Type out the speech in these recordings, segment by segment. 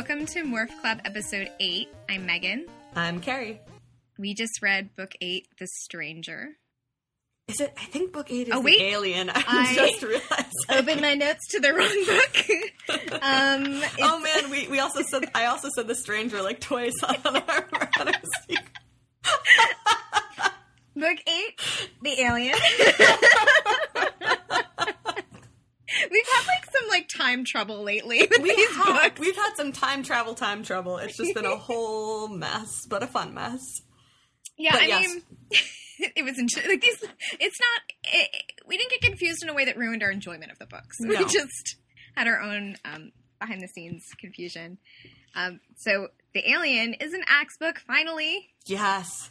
Welcome to Morph Club episode 8. I'm Megan. I'm Carrie. We just read book 8, The Stranger. Is it? I think book eight is Oh, wait. the alien. I, I just realized. Open my notes to the wrong book. um, oh man, we, we also said I also said the stranger like twice on our, on our Book 8, The Alien. We've had like some like time trouble lately We have, books. we've had some time travel, time trouble. It's just been a whole mess, but a fun mess. Yeah, But I yes. mean, it was like these. It's not. It, we didn't get confused in a way that ruined our enjoyment of the books. We just had our own um, behind the scenes confusion. Um, so the alien is an axe book. Finally, Yes,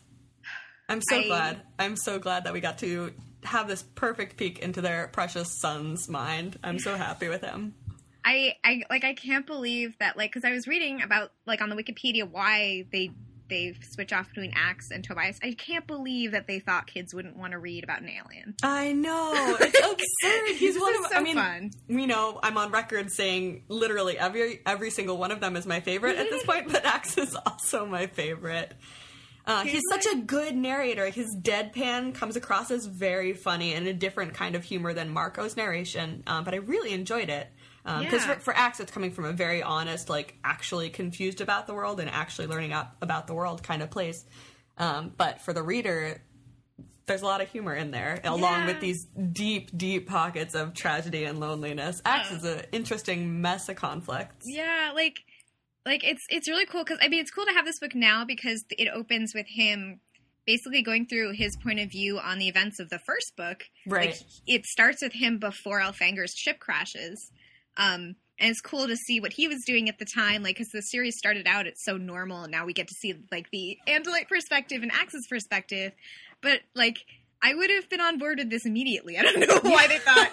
I'm so I- glad. I'm so glad that we got to have this perfect peek into their precious son's mind. I'm so happy with him. I I like I can't believe that like because I was reading about like on the Wikipedia why they they switch off between Axe and Tobias. I can't believe that they thought kids wouldn't want to read about an alien. I know it's absurd. He's one of. so I mean, fun. we know I'm on record saying literally every every single one of them is my favorite at this point, but Axe is also my favorite. Uh, he's, He's such a good narrator. His deadpan comes across as very funny and a different kind of humor than Marco's narration. Um, but I really enjoyed it because Yeah. for, for Axe, it's coming from a very honest, like actually confused about the world and actually learning up about the world kind of place. Um, but for the reader, there's a lot of humor in there, along with these deep, deep pockets of tragedy and loneliness. Axe Uh. is an interesting mess of conflicts. Yeah, like like it's it's really cool because I mean it's cool to have this book now because it opens with him basically going through his point of view on the events of the first book. Right. Like it starts with him before Elfangor's ship crashes. Um and it's cool to see what he was doing at the time, like because the series started out it's so normal, and now we get to see like the Andalite perspective and Axe's perspective. But like, I would have been on board with this immediately. I don't know why they thought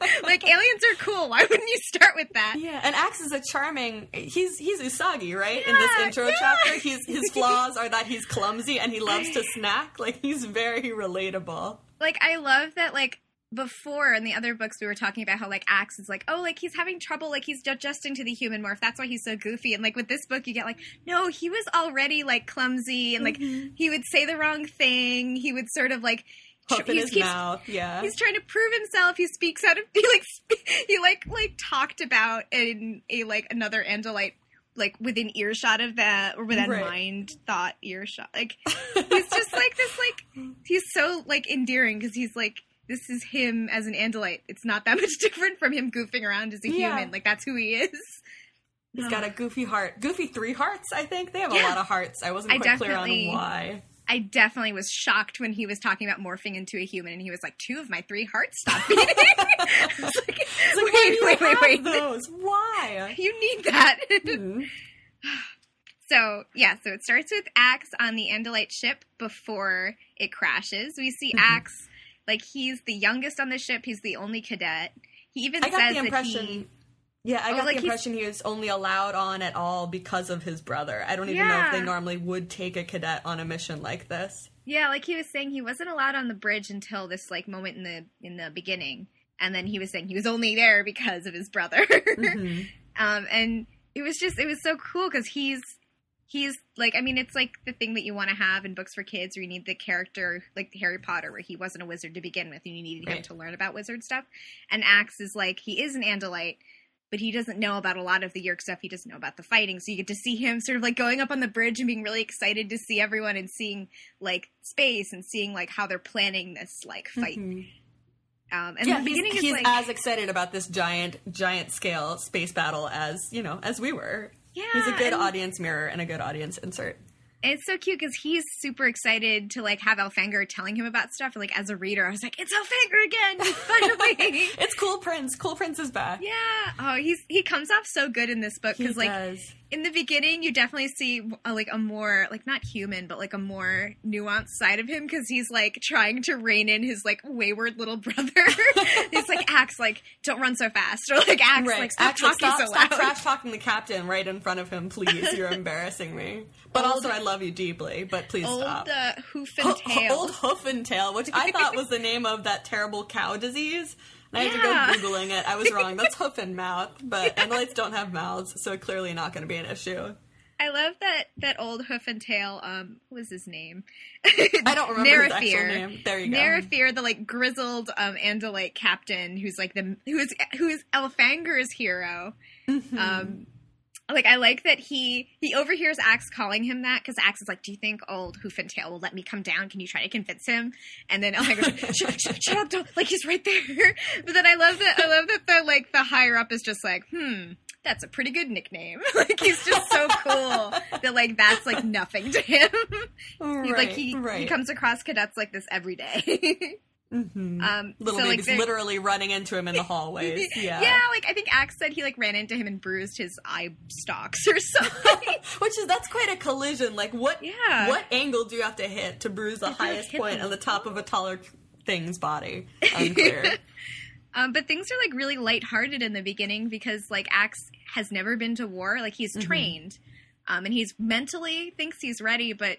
like aliens are cool. Why wouldn't you start with that? Yeah, and Axe is a charming. He's he's Usagi, right? In this intro yeah. chapter, he's his flaws are that he's clumsy and he loves to snack. Like he's very relatable. like I love that like before in the other books we were talking about how like Axe is like oh like he's having trouble like he's adjusting to the human morph that's why he's so goofy and like with this book you get like no he was already like clumsy and like mm-hmm. he would say the wrong thing he would sort of like tr- in he's- his mouth. Yeah. He's trying to prove himself. He speaks out of he like sp- he like like talked about in a like another Andalite like within earshot of that or within Right. mind thought earshot. Like he's just like this like he's so like endearing because he's like this is him as an Andalite. It's not that much different from him goofing around as a Yeah. human. Like that's who he is. He's got a goofy heart. Goofy three hearts, I think. They have a lot of hearts. I wasn't I quite clear on why. I definitely was shocked when he was talking about morphing into a human, and he was like, two of my three hearts stopped beating." I like, like, wait, why do you wait, wait, wait. Those? Why? You need that. Mhm. So yeah, so it starts with Axe on the Andalite ship before it crashes. We see Mhm. Axe like he's the youngest on the ship. He's the only cadet. He even I got says the impression. that he. Yeah, I Oh, got like the impression he was only allowed on at all because of his brother. I don't even know if they normally would take a cadet on a mission like this. Yeah, like he was saying he wasn't allowed on the bridge until this like moment in the in the beginning, and then he was saying he was only there because of his brother. Mhm. um, and it was just it was so cool because he's he's like I mean it's like the thing that you want to have in books for kids where you need the character like Harry Potter where he wasn't a wizard to begin with. And you needed him to learn about wizard stuff. And Axe is like he is an Andalite but he doesn't know about a lot of the Yeerk stuff. He doesn't know about the fighting. So you get to see him sort of like going up on the bridge and being really excited to see everyone and seeing like space and seeing like how they're planning this like fight. Mhm. um, and yeah, the beginning he's, is he's like as excited about this giant, giant scale space battle as you know as we were. Yeah He's a good and- audience mirror and a good audience insert. It's so cute because he's super excited to like have Elfangor telling him about stuff. And like as a reader, I was like, "It's Elfangor again! Finally!" It's Cool Prince. Cool Prince is back. yeah. Oh, he's he comes off so good in this book because like does. In the beginning, you definitely see a, like a more like not human, but like a more nuanced side of him because he's like trying to rein in his like wayward little brother. he's like acts like don't run so fast or like acts Right. like stop Actually, talking stop, so stop loud. trash talking the captain right in front of him, please. You're embarrassing me. But Old- also, I love you deeply. But please Old stop. uh, hoof Ho- and tail. Old hoof and tail, which I thought was the name of that terrible cow disease And I had to go googling it. I was wrong. That's hoof and mouth, but Andalites don't have mouths, so clearly not going to be an issue. I love that that old hoof and tail. Um, what was his name? I don't remember his actual Narafir. name. There you go. Narafir, the like grizzled um Andalite captain, who's like the who is who is Elfangor's hero. Mm-hmm. Um, like I like that he he overhears Axe calling him that because Axe is like, "Do you think old Hoof and Tail will let me come down? Can you try to convince him?" And then Elfangor's like, shut, shut, "Shut up, don't!" Like he's right there. But then I love that I love that the like the higher up is just like, "Hmm." That's a pretty good nickname. like he's just so cool that like that's like nothing to him. right, He, like he right. he comes across cadets like this every day. Mhm. um, Little so, like, literally running into him in the hallways. Yeah. yeah, like I think Axe said he like ran into him and bruised his eye stalks or something. Which is that's quite a collision. Like what Yeah. what angle do you have to hit to bruise the highest hit point on the top of a taller thing's body? Unclear. um, but things are like really lighthearted in the beginning because like Axe has never been to war. Like he's Mm-hmm. trained, um, and he's mentally thinks he's ready, but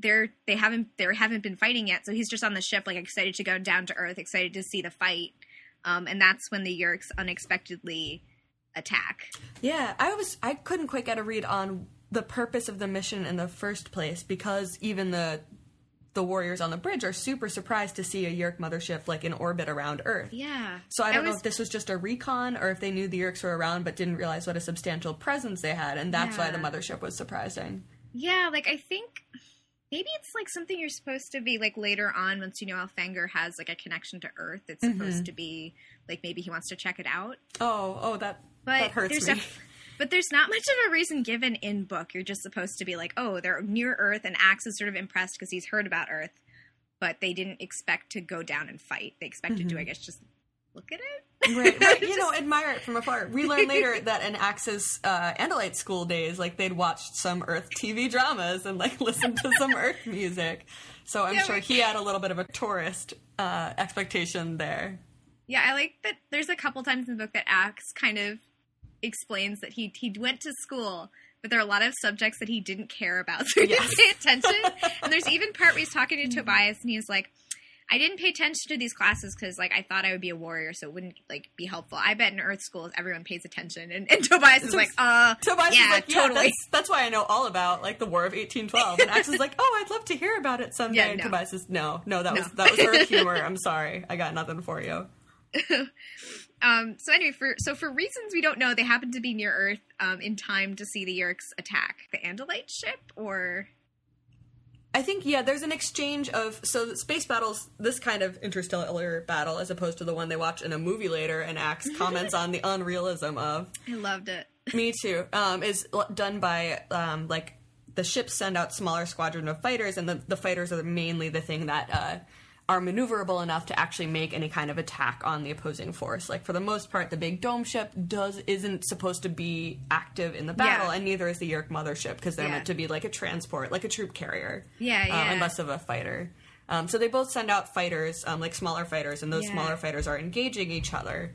they're they haven't they haven't been fighting yet. So he's just on the ship, like excited to go down to Earth, excited to see the fight. Um, and that's when the Yeerks unexpectedly attack. Yeah, I was I couldn't quite get a read on the purpose of the mission in the first place because even the the warriors on the bridge are super surprised to see a Yeerk mothership like in orbit around Earth. Yeah. So I don't know was- if this was just a recon or if they knew the Yeerks were around but didn't realize what a substantial presence they had, and that's why the mothership was surprising. Yeah, like I think maybe it's like something you're supposed to be like later on once you know Elfangor has like a connection to Earth. It's Mm-hmm. supposed to be like maybe he wants to check it out. Oh, oh, that But that hurts there's me. def- but there's not much of a reason given in book. You're just supposed to be like, oh, they're near Earth, and Axe is sort of impressed because he's heard about Earth, but they didn't expect to go down and fight. They expected Mm-hmm. to, I guess, just look at it. right, right. You know, admire it from afar. We learn later that in Axe's uh, Andalite school days, like they'd watched some Earth TV dramas and like listened to some Earth music. So I'm Yeah, sure he had a little bit of a tourist uh, expectation there. Yeah, I like that. There's a couple times in the book that Axe kind of explains that he he went to school, but there are a lot of subjects that he didn't care about, so he Yes. didn't pay attention. and there's even part where he's talking to Tobias, and he's like, "I didn't pay attention to these classes because like I thought I would be a warrior, so it wouldn't like be helpful. I bet in Earth schools everyone pays attention." And, and Tobias is like, "Uh, Tobias yeah, is like, yeah, totally." that's, that's why I know all about like the War of 1812. And Axe is like, oh, I'd love to hear about it someday. Yeah, And. Tobias is, no, no, that was that was Earth humor. I'm sorry, I got nothing for you. Um, so anyway, for so for reasons we don't know, they happen to be near Earth um, in time to see the Yeerks attack the Andalite ship, or I think yeah, there's an exchange of so space battles, this kind of interstellar battle, as opposed to the one they watch in a movie later, and Axe comments on the unrealism of. I loved it. Me too. Um, is done by um, like the ships send out smaller squadron of fighters, and the, the fighters are mainly the thing that uh, are maneuverable enough to actually make any kind of attack on the opposing force. Like for the most part, the big dome ship does isn't supposed to be active in the battle, Yeah. and neither is the Yeerk mothership because they're Yeah. meant to be like a transport, like a troop carrier, Yeah, uh, yeah. and less of a fighter. Um, so they both send out fighters, um, like smaller fighters, and those Yeah. smaller fighters are engaging each other.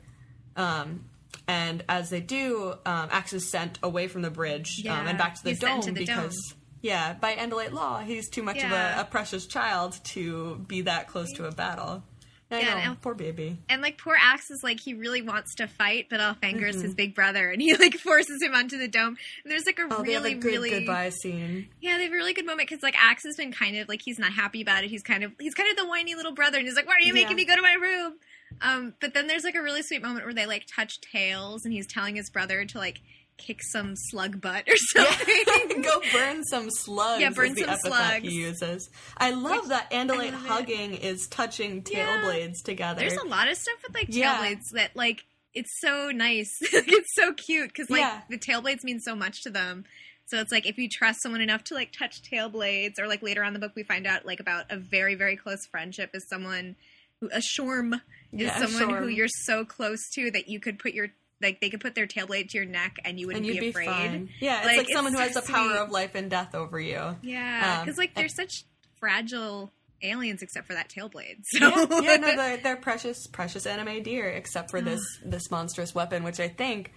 Um, and as they do, um, Axe is sent away from the bridge um, and back to the he's dome to the because, dome. Yeah, by Andalite law, he's too much Yeah. of a, a precious child to be that close to a battle. I Yeah, know, and- poor baby. And like poor Axe is like he really wants to fight, but Elfangor's Mm-hmm. his big brother, and he like forces him onto the dome. And there's like a Oh, really, good really goodbye scene. yeah, they have a really good moment because like Axe has been kind of like he's not happy about it. He's kind of he's kind of the whiny little brother, and he's like, "Why are you Yeah. making me go to my room?" Um, but then there's like a really sweet moment where they like touch tails, and he's telling his brother to like kick some slug butt or something. Go burn some slugs. Yeah, burn some slugs. he uses. I love that Andalite love hugging is touching tail Yeah. blades together. There's a lot of stuff with like tail Yeah. blades that like it's so nice. it's so cute because like Yeah. the tail blades mean so much to them. So it's like if you trust someone enough to like touch tail blades, or like later on in the book we find out like about a very very close friendship is someone who a shorm is Yeah, someone who you're so close to that you could put your like they could put their tail blade to your neck and you wouldn't and be be, afraid. fine. Yeah, it's Like, like, it's someone who has so the power sweet. of life and death over you. Yeah, Um, because like they're and- such fragile aliens except for that tail blade. So yeah, yeah, no, they're, they're precious, precious anime deer, except for this this monstrous weapon, which I think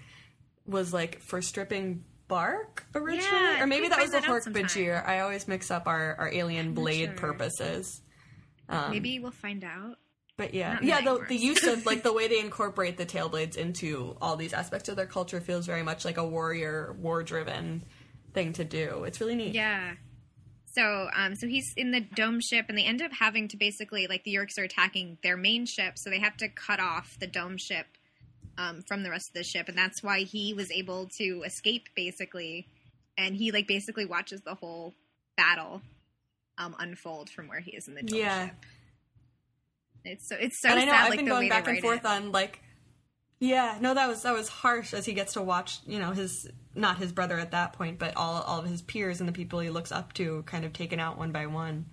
was like for stripping bark originally, Yeah, or maybe that was find the that out Hork I always mix up our, our alien blade sure. purposes. Um, maybe we'll find out. But yeah, Not yeah, the, the use of like the way they incorporate the Tailblades into all these aspects of their culture feels very much like a warrior, war-driven thing to do. It's really neat. Yeah. So, um, so he's in the dome ship, and they end up having to basically, like, the Yeerks are attacking their main ship, so they have to cut off the dome ship um, from the rest of the ship, and that's why he was able to escape, basically, and he, like, basically watches the whole battle um, unfold from where he is in the dome Yeah. ship. It's so it's so and I know sad, I've like been going back and forth it. on like, yeah, no, that was that was harsh as he gets to watch, you know, his not his brother at that point, but all all of his peers and the people he looks up to, kind of taken out one by one.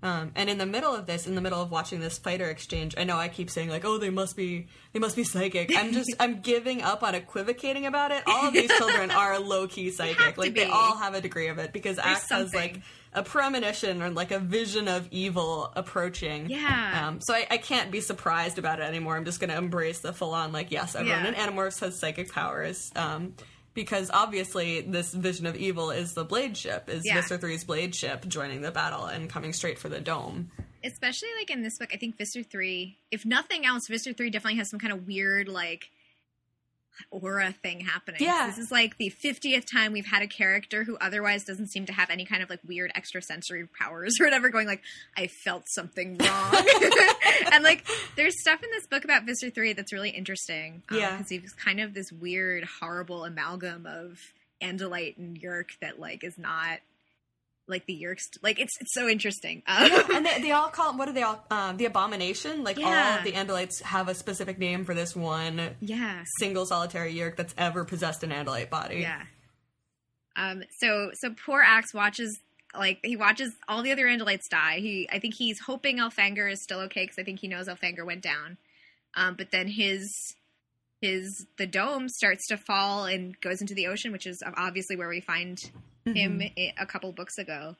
Um, and in the middle of this, in the middle of watching this fighter exchange, I know I keep saying like, "Oh, they must be, they must be psychic." I'm just, I'm giving up on equivocating about it. All of these children are low key psychic. Like they all have a degree of it because Axe has like a premonition or like a vision of evil approaching. Yeah. Um, so I, I can't be surprised about it anymore. I'm just going to embrace the full on like, yes, everyone Yeah. in Animorphs has psychic powers. Um, because obviously this vision of evil is the blade ship, is Yeah. Visser 3's blade ship joining the battle and coming straight for the dome. especially like in this book, I think Visser three, if nothing else, Visser three definitely has some kind of weird like aura thing happening. Yeah. this is like the fiftieth time we've had a character who otherwise doesn't seem to have any kind of like weird extrasensory powers or whatever, going like, "I felt something wrong," and like there's stuff in this book about Visser three that's really interesting. Um, yeah. because he's kind of this weird, horrible amalgam of Andalite and Yeerk that like is not. Like the Yeerks, like it's it's so interesting. Um, and they, they all call what are they all, um, the abomination? Like all Yeah. of the Andalites have a specific name for this one yeah, single solitary Yeerk that's ever possessed an Andalite body. Yeah. Um. So so poor Axe watches like he watches all the other Andalites die. He I think he's hoping Elfangor is still okay because I think he knows Elfangor went down. Um. But then his his the dome starts to fall and goes into the ocean, which is obviously where we find him a couple books ago.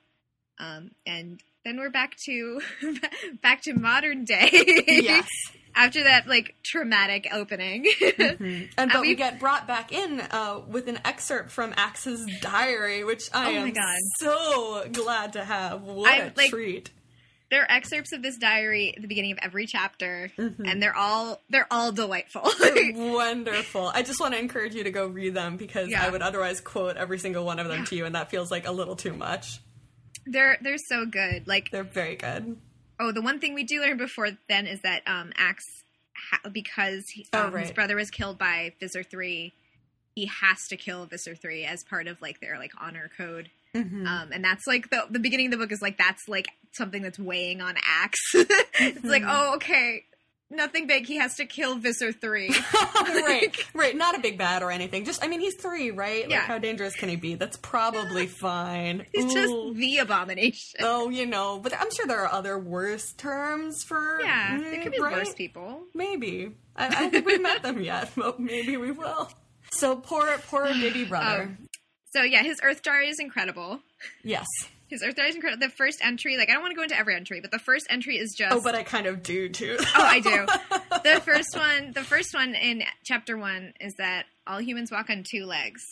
Um. And then we're back to back to modern day. Yes. After that like traumatic opening. And And but we get brought back in uh, with an excerpt from Axe's diary, which I Oh am God. so glad to have. What I'm, a like- treat! There are excerpts of this diary at the beginning of every chapter Mm-hmm. and they're all they're all delightful Wonderful. I just want to encourage you to go read them because Yeah. I would otherwise quote every single one of them to you, and that feels like a little too much. they're they're so good like They're very good. oh the one thing we do learn before then is that um axe ha- because he, Oh, um, his brother was killed by visser 3 he has to kill visser 3 as part of like their like honor code Mm-hmm. um, and that's like the the beginning of the book is like that's like something that's weighing on Axe. it's like, Mm-hmm. oh, okay, nothing big. He has to kill Visser three. right, right. Not a big bad or anything. Just, I mean, he's three, right? Like, Yeah. how dangerous can he be? That's probably fine. He's Ooh. just the abomination. Oh, you know, but I'm sure there are other worse terms for. Yeah, mm, there could be right? worse people. Maybe. I, I think we've met them yet, but maybe we will. So poor, poor baby brother. So yeah, his Earth Diary is incredible. Yes. His Earth Diary is incredible. The first entry, like I don't want to go into every entry, but the first entry is just Oh, but I kind of do too. Oh, I do. the first one, the first one in chapter one is that all humans walk on two legs,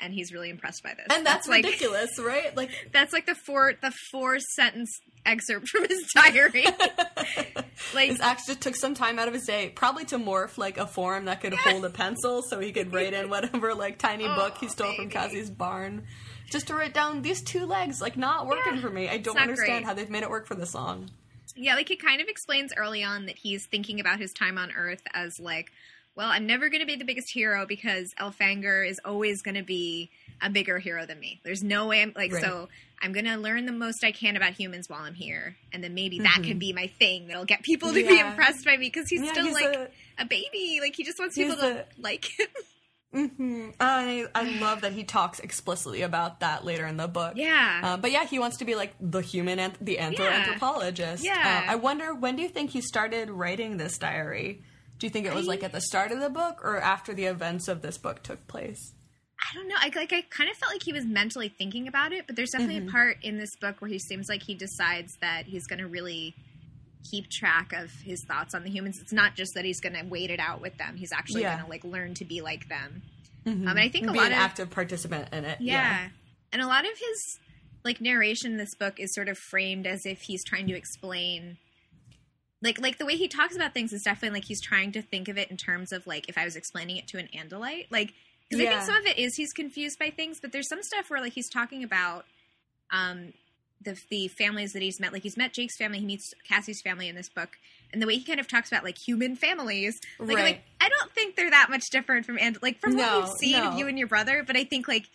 and he's really impressed by this. and that's, like ridiculous, right? Like, that's like the four the four sentence excerpt from his diary. like his just took some time out of his day, probably to morph like a form that could hold a pencil, so he could write in whatever like tiny Oh, book he stole from Cassie's barn. Just to write down these two legs, like not working Yeah, for me. I don't understand great. how they've made it work for the song. Yeah, like he kind of explains early on that he's thinking about his time on Earth as like, well, I'm never going to be the biggest hero because Elfangor is always going to be a bigger hero than me. There's no way I'm like Right. so. I'm going to learn the most I can about humans while I'm here, and then maybe that could be my thing that'll get people to be Mm-hmm. Impressed by me because he's Yeah, still he's like a- a, baby. Like he just wants people to a- like him. hmm I I love that he talks explicitly about that later in the book. Yeah. Uh, but yeah, he wants to be like the human, and the anthropologist. Yeah. Uh, I wonder when do you think he started writing this diary? Do you think it was like at the start of the book or after the events of this book took place? I don't know. I like. I kind of felt like he was mentally thinking about it, but there's definitely Mm-hmm. a part in this book where he seems like he decides that he's going to really keep track of his thoughts on the humans. It's not just that he's going to wait it out with them. He's actually Yeah. going to like learn to be like them. Um, and I think a be lot an of active participant in it. yeah. and a lot of his like narration in this book is sort of framed as if he's trying to explain like like the way he talks about things is definitely like he's trying to think of it in terms of like if I was explaining it to an Andalite, like because I think some of it is he's confused by things, but there's some stuff where like he's talking about um the the families that he's met. Like he's met Jake's family, he meets Cassie's family in this book, and the way he kind of talks about like human families, like, Right. like I don't think they're that much different from and like from No, what we've seen no. of you and your brother, but I think like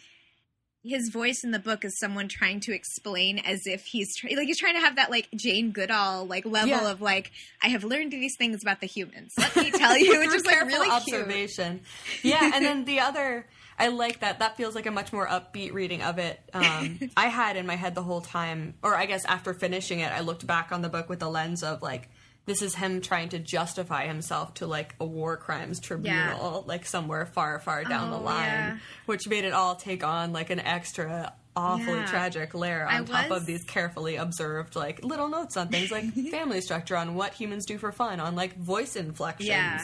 his voice in the book is someone trying to explain as if he's try- like he's trying to have that like Jane Goodall like level Yeah. of like I have learned these things about the humans. Let me tell you, which is like really cute. observation. Yeah, and then the other, I like that. That feels like a much more upbeat reading of it. Um, I had in my head the whole time, or I guess after finishing it, I looked back on the book with the lens of like, this is him trying to justify himself to like a war crimes tribunal, like somewhere far, far down the Oh, line, yeah. which made it all take on like an extra awfully Yeah. tragic layer on I top was- of these carefully observed like little notes on things like family structure on what humans do for fun on like voice inflections Yeah.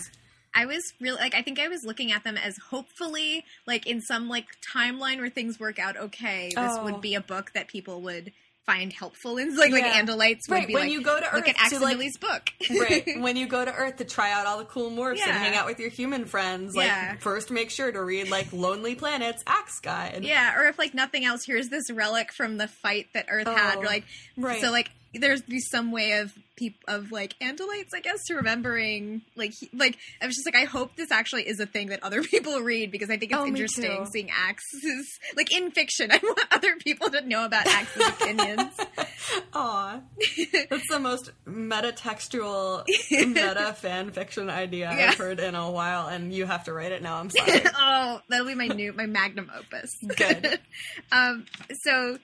I was really like I think I was looking at them as hopefully like in some like timeline where things work out okay, this Oh. would be a book that people would find helpful in like like Yeah. Andalites would Right, be when like you go to look Earth at to, Axel like- book. right when you go to earth to try out all the cool morphs Yeah. and hang out with your human friends like Yeah. first make sure to read like lonely planets axe guide Yeah, or if like nothing else, here's this relic from the fight that Earth had. Oh, Like, right. so like there's be some way of peop- of like Andalites, I guess, to remembering like he- like I was just like I hope this actually is a thing that other people read because I think it's Oh, interesting seeing Axe's like in fiction. I want other people to know about Axe's opinions. Aw. that's the most metatextual meta fan fiction idea Yeah. i've heard in a while and you have to write it now i'm sorry oh, that'll be my new my magnum opus. Good. um. So.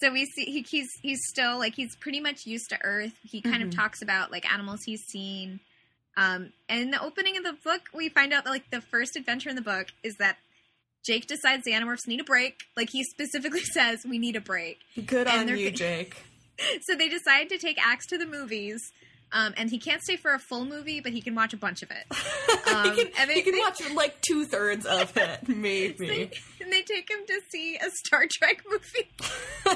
So we see he, he's he's still like he's pretty much used to Earth. He kind Mhm. of talks about like animals he's seen. Um, and in the opening of the book, we find out that like the first adventure in the book is that Jake decides the Animorphs need a break. Like he specifically says, we need a break. good And on you jake So they decide to take Axe to the movies. Um, and he can't stay for a full movie, but he can watch a bunch of it. Um, he can, and they- he can they- watch like two-thirds of it maybe They- and they take him to see a Star Trek movie.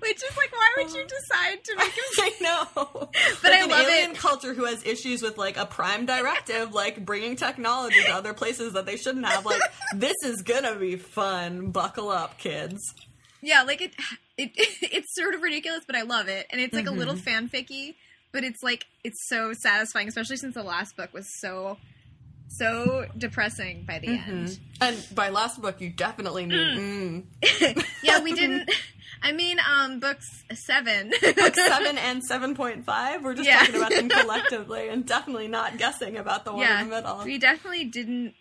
Which is like, why would you decide to make him I know. But I an love alien it. culture who has issues with like a prime directive, like bringing technology to other places that they shouldn't have. Like, this is gonna be fun. Buckle up, kids. Yeah, like it, it it's sort of ridiculous, but I love it, and it's like a little Mm-hmm. fanficky, but it's like it's so satisfying, especially since the last book was so so depressing by the end. And by last book, you definitely mean mm. Yeah, we didn't. I mean, um, books seven. book seven and seven point five. We're just Yeah. talking about them collectively, and definitely not guessing about the one yeah, in the middle. we definitely didn't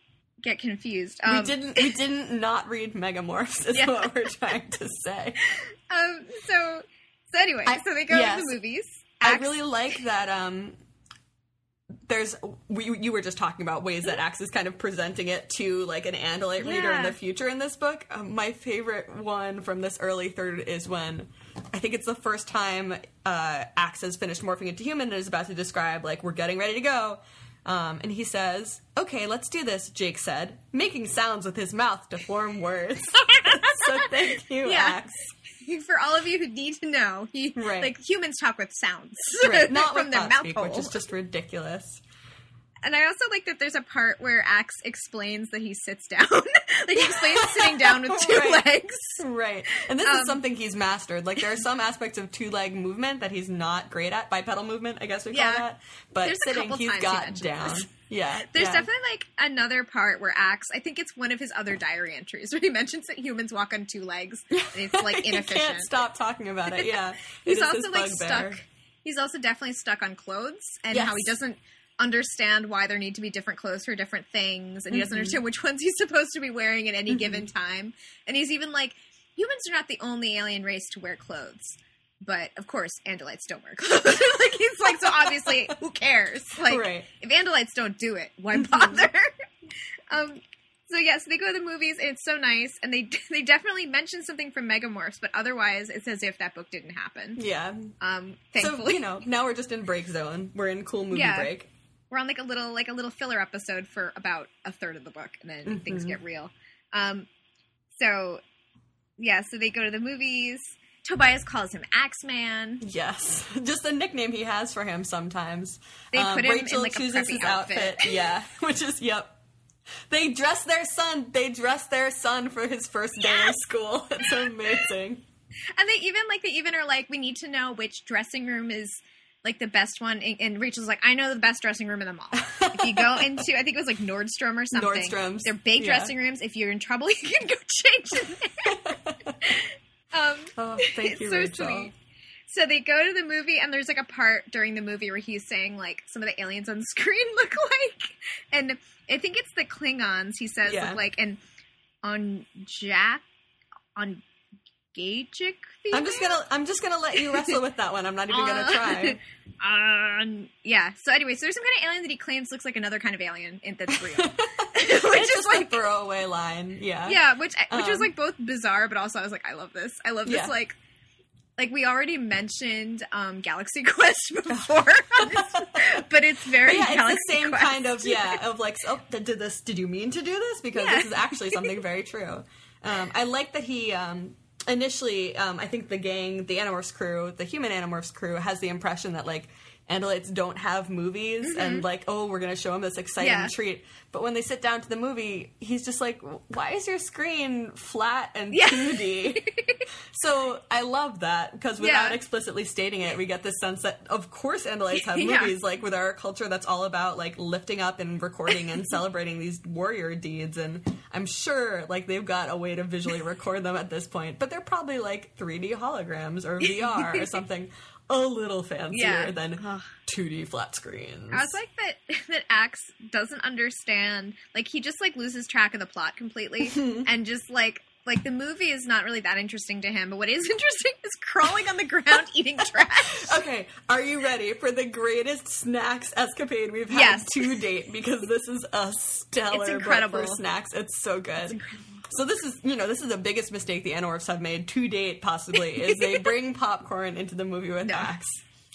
get confused. We Um, didn't. We didn't not read Megamorphs. Is Yeah. what we're trying to say. Um, so so anyway, I- so they go yes. to the movies. I really like that. Um, there's we, you were just talking about ways that Axe is kind of presenting it to like an Andalite reader in the future in this book. Um, my favorite one from this early third is when I think it's the first time uh, Axe has finished morphing into human and is about to describe like we're getting ready to go. Um, and he says, "Okay, let's do this." Jake said, making sounds with his mouth to form words. so thank you, Yeah. Axe. For all of you who need to know, he Right. like humans talk with sounds, Right, not from with their mouth speak, hole. which is just ridiculous. And I also like that there's a part where Axe explains that he sits down. like he explains sitting down with two Right. legs. Right. And this Um, is something he's mastered. Like there are some aspects of two leg movement that he's not great at. Bipedal movement, I guess we call Yeah. that. But There's sitting he's times he got down. this. Yeah. There's yeah. definitely like another part where Axe, I think it's one of his other diary entries, where he mentions that humans walk on two legs and it's like inefficient. can't stop talking about it. Yeah. He's It also like stuck. He's also definitely stuck on clothes and Yes. how he doesn't understand why there need to be different clothes for different things, and he Mm-hmm. doesn't understand which ones he's supposed to be wearing at any given time. And he's even like, humans are not the only alien race to wear clothes. But of course, Andalites don't wear clothes. like he's like, so obviously, who cares? Like, Right. if Andalites don't do it, why bother? um, so yeah, so they go to the movies, and it's so nice, and they they definitely mention something from Megamorphs, but otherwise, it's as if that book didn't happen. Yeah. Um, So, you know, now we're just in break zone. We're in cool movie Yeah. break. We're on like a little like a little filler episode for about a third of the book, and then things Mhm. get real. Um, so yeah, so they go to the movies, Tobias calls him Axeman. Yes, just a nickname he has for him sometimes. They Um, put him in, Rachel like, a chooses his outfit. Yeah, which is yep. They dress their son. They dress their son for his first day of school. It's amazing. And they even like they even are like, we need to know which dressing room is like the best one. And, Rachel's like, I know the best dressing room in the mall. if you go into, I think it was like Nordstrom or something. Nordstrom's, They're big yeah. dressing rooms. If you're in trouble, you can go change in there. um, Oh, thank you, so Rachel. sweet. So they go to the movie, and there's like a part during the movie where he's saying like some of the aliens on screen look like, and I think it's the Klingons. He says Yeah. like, and on Jack, on I'm just gonna. I'm just gonna let you wrestle with that one. I'm not even gonna try. Um, yeah. So anyway, so there's some kind of alien that he claims looks like another kind of alien in- that's real. which it's is like, a throwaway line. Yeah. yeah, which which was Um, like both bizarre, but also I was like, I love this. I love this. Yeah. Like, like we already mentioned um, Galaxy Quest before, but it's very But yeah, it's Galaxy the same Quest. kind of yeah of like oh did this did you mean to do this because Yeah. this is actually something very true. Um, I like that he um, initially um, I think the gang the Animorphs crew the human Animorphs crew has the impression that like Andalites don't have movies and like oh we're gonna show him this exciting Mm-hmm. Yeah. treat but when they sit down to the movie he's just like why is your screen flat and Yeah. 2D so I love that because without Yeah. explicitly stating it we get this sense that of course Andalites have movies like with our culture that's all about like lifting up and recording and celebrating these warrior deeds and i'm sure like they've got a way to visually record them at this point but they're probably like 3d holograms or vr or something a little fancier Yeah. than 2d flat screens I was like that that Axe doesn't understand. Like he just like loses track of the plot completely, and just like like the movie is not really that interesting to him. But what is interesting is crawling on the ground eating trash. okay are you ready for the greatest snacks escapade we've had Yes. to date because this is a stellar It's incredible. for snacks it's so good So this is, you know, this is the biggest mistake the Animorphs have made to date. Possibly is they bring popcorn into the movie with No. Axe,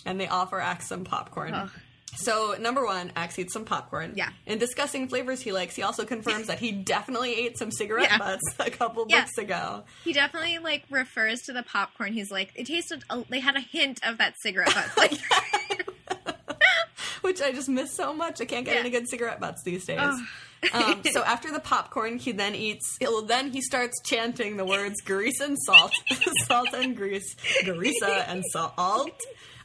and they offer Axe some popcorn. Ugh. So number one, Axe eats some popcorn. Yeah. In discussing flavors he likes, he also confirms that he definitely ate some cigarette Yeah. butts a couple Yeah. books ago. He definitely like refers to the popcorn. He's like, it tasted. A, they had a hint of that cigarette butt flavor. which I just miss so much. I can't get Yeah. any good cigarette butts these days. Ugh. um, so after the popcorn, he then eats. Well, then he starts chanting the words "grease and salt, salt and grease, greasa and salt"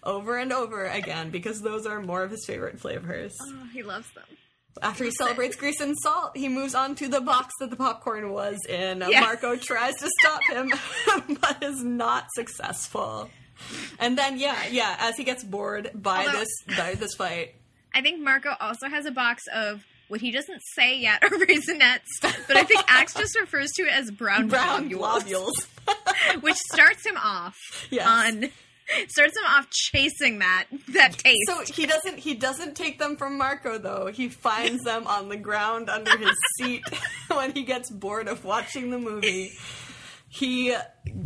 over and over again because those are more of his favorite flavors. oh, he loves them. After he celebrates grease and salt, he moves on to the box that the popcorn was in. Yeah. Marco tries to stop him, but is not successful. And then, yeah, yeah, as he gets bored by Although- this by this fight, I think Marco also has a box of what he doesn't say yet are raisinets, but I think Axe just refers to it as brown, brown globules, globules. which starts him off Yes. on starts him off chasing that that taste. So he doesn't he doesn't take them from Marco though. He finds them on the ground under his seat when he gets bored of watching the movie. He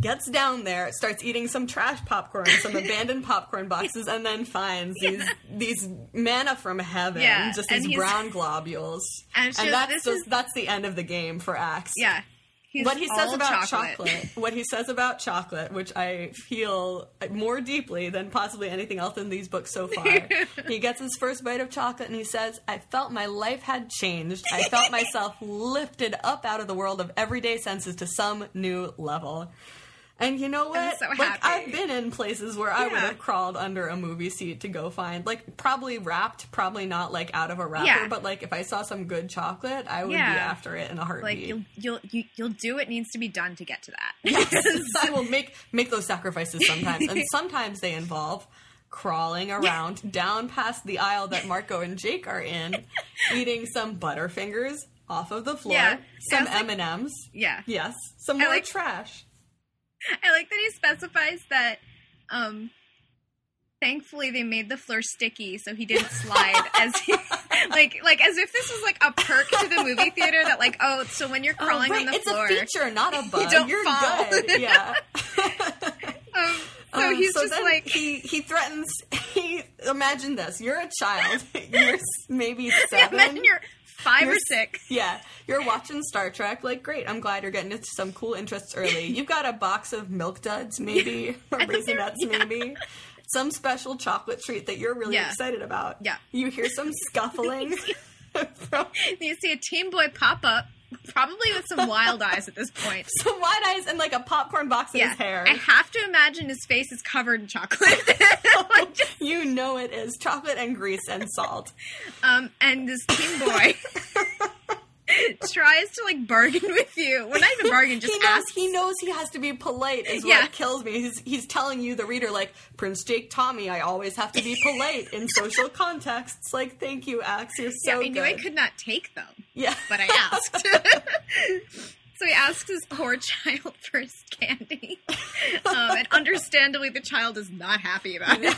gets down there, starts eating some trash popcorn, some abandoned popcorn boxes, and then finds these these manna from heaven, Yeah, just and these brown globules. And just- that's just is- that's the end of the game for Axe. yeah, he's what he says about chocolate. what he says about chocolate, which I feel more deeply than possibly anything else in these books so far. he gets his first bite of chocolate and he says, I felt my life had changed. I felt myself lifted up out of the world of everyday senses to some new level. And you know what? so like. I've been in places where I would have crawled under a movie seat to go find like probably wrapped, probably not like out of a wrapper, Yeah. but like if I saw some good chocolate, I would Yeah. be after it in a heartbeat. like you'll you'll you, you'll do what needs to be done to get to that. Yes, I will make make those sacrifices sometimes, and sometimes they involve crawling around down past the aisle that Marco and Jake are in, eating some Butterfingers off of the floor, some M and M's, yeah, yes, some more like- trash. I like that he specifies that. Um, thankfully, they made the floor sticky so he didn't slide as he like like as if this was like a perk to the movie theater that like oh so when you're crawling oh, right. on the it's floor. a feature, not a bug. You don't You're fall. good. Yeah. Um, so Um, he's so just like he he threatens. He imagine this: you're a child, you're maybe seven. imagine you're 5 You're or 6. Yeah, you're watching Star Trek. Like, great. I'm glad you're getting into some cool interests early. You've got a box of milk duds, maybe, or I think yeah. maybe. Some special chocolate treat that you're really Yeah. excited about. Yeah. You hear some scuffling from You see a teen boy pop up, probably with some wild eyes at this point. some wide eyes and like a popcorn box in Yeah, his hair. I have to imagine his face is covered in chocolate. Like, just- you know it is chocolate and grease and salt. um, and this teen boy tries to like bargain with you. Well, not even bargain, just he knows ask. he knows he has to be polite is Yeah. what kills me. He's he's telling you the reader like Prince Jake Tommy, I always have to be polite in social contexts. Like, thank you, Axe. You're yeah, so I knew good. I could not take them, Yeah. but I asked. So he asks his poor child for his candy, um, and understandably, the child is not happy about it.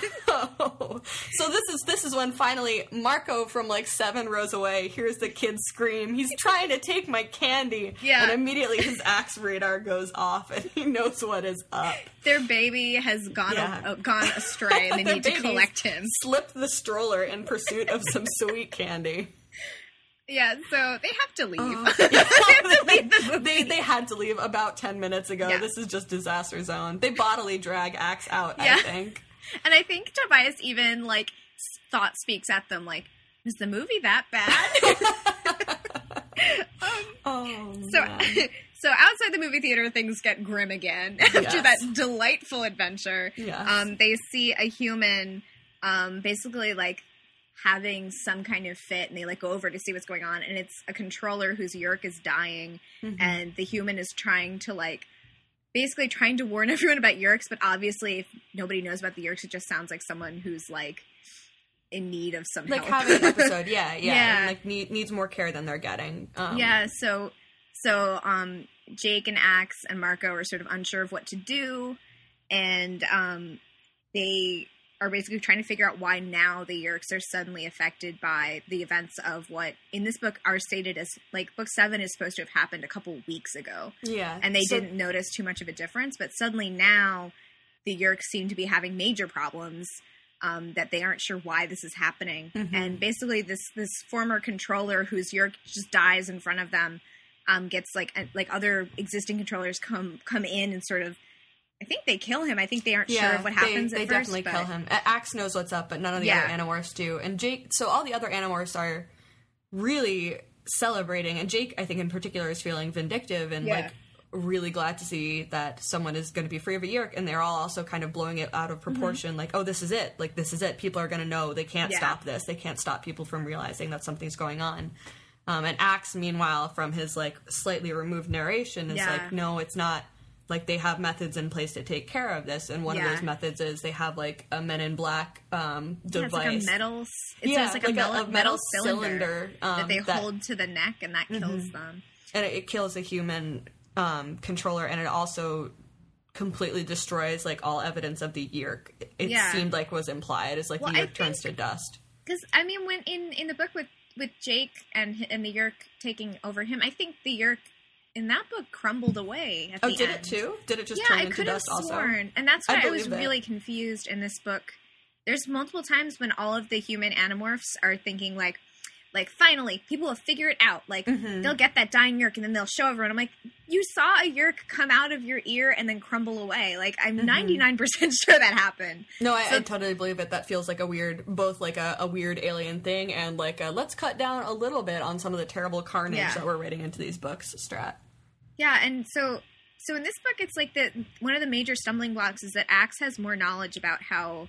so this is this is when finally Marco from like seven rows away hears the kid scream. He's trying to take my candy. Yeah. And immediately his axe radar goes off and he knows what is up. Their baby has gone Yeah. uh, gone astray, and they need to collect him. Slip the stroller in pursuit of some sweet candy. Yeah, so they have to leave. Uh, they have to leave they they had to leave about ten minutes ago. Yeah. This is just disaster zone. They bodily drag Axe out. Yeah. I think. And I think Tobias even like thought speaks at them like, "Is the movie that bad?" um, Oh so, man. so outside the movie theater, things get grim again after Yes. that delightful adventure. Yes. Um, they see a human, um, basically like having some kind of fit, and they like go over to see what's going on, and it's a controller whose Yeerk is dying, Mhm. and the human is trying to like. Basically, trying to warn everyone about Yeerks, but obviously, if nobody knows about the Yeerks, it just sounds like someone who's like in need of some like help. having an episode, yeah, yeah, Yeah. and, like need, needs more care than they're getting. Um, yeah, so so um Jake and Axe and Marco are sort of unsure of what to do and um they are basically trying to figure out why now the Yeerks are suddenly affected by the events of what in this book are stated as like book 7 is supposed to have happened a couple weeks ago yeah, and they So- didn't notice too much of a difference but suddenly now the Yeerks seem to be having major problems um, that they aren't sure why this is happening Mhm. and basically this this former controller whose Yeerk just dies in front of them um, gets like like other existing controllers come come in and sort of I think they kill him I think they aren't sure Yeah, of what happens They, first, definitely but- kill him. Axe knows what's up, but none of the Yeah. other Animorphs do. And Jake, so all the other Animorphs are really celebrating, and Jake, I think in particular, is feeling vindictive and Yeah. like really glad to see that someone is going to be free of a yeerk, and they're all also kind of blowing it out of proportion. Like, oh, this is it. Like, this is it. People are going to know. They can't Mm-hmm. Stop this. They can't stop people from realizing that something's going on. Um, and Axe, meanwhile, from his like slightly removed narration, is like, no, it's not. Like they have methods in place to take care of this, and one Yeah. of those methods is they have like a Men in Black um, Yeah, device. it's like a metal it's Yeah, like, a, like a- metal, a metal cylinder, cylinder, um, that they that- Mm-hmm. hold to the neck and that kills them and it, it kills a human um, controller, and it also completely destroys like all evidence of the yeerk. It, it Yeah. seemed like was implied as like Well, the yeerk turns to dust. Because I mean, when in in the book with with Jake and and the Yeerk taking over him, I think the Yeerk in that book crumbled away. At Oh, did end. it too? Did it just yeah, turn I into could have dust also? sworn, and that's why I, was it. really confused in this book. There's multiple times when all of the human animorphs are thinking like, like finally people will figure it out. Like Mhm. they'll get that dying Yeerk, and then they'll show everyone. I'm like, you saw a Yeerk come out of your ear and then crumble away. Like I'm Mhm. 99 percent sure that happened. No, I, So- I totally believe it. That feels like a weird, both like a, a weird alien thing and like a, let's cut down a little bit on some of the terrible carnage Yeah. that we're writing into these books. Strat. Yeah, and so so in this book, it's like the one of the major stumbling blocks is that Axe has more knowledge about how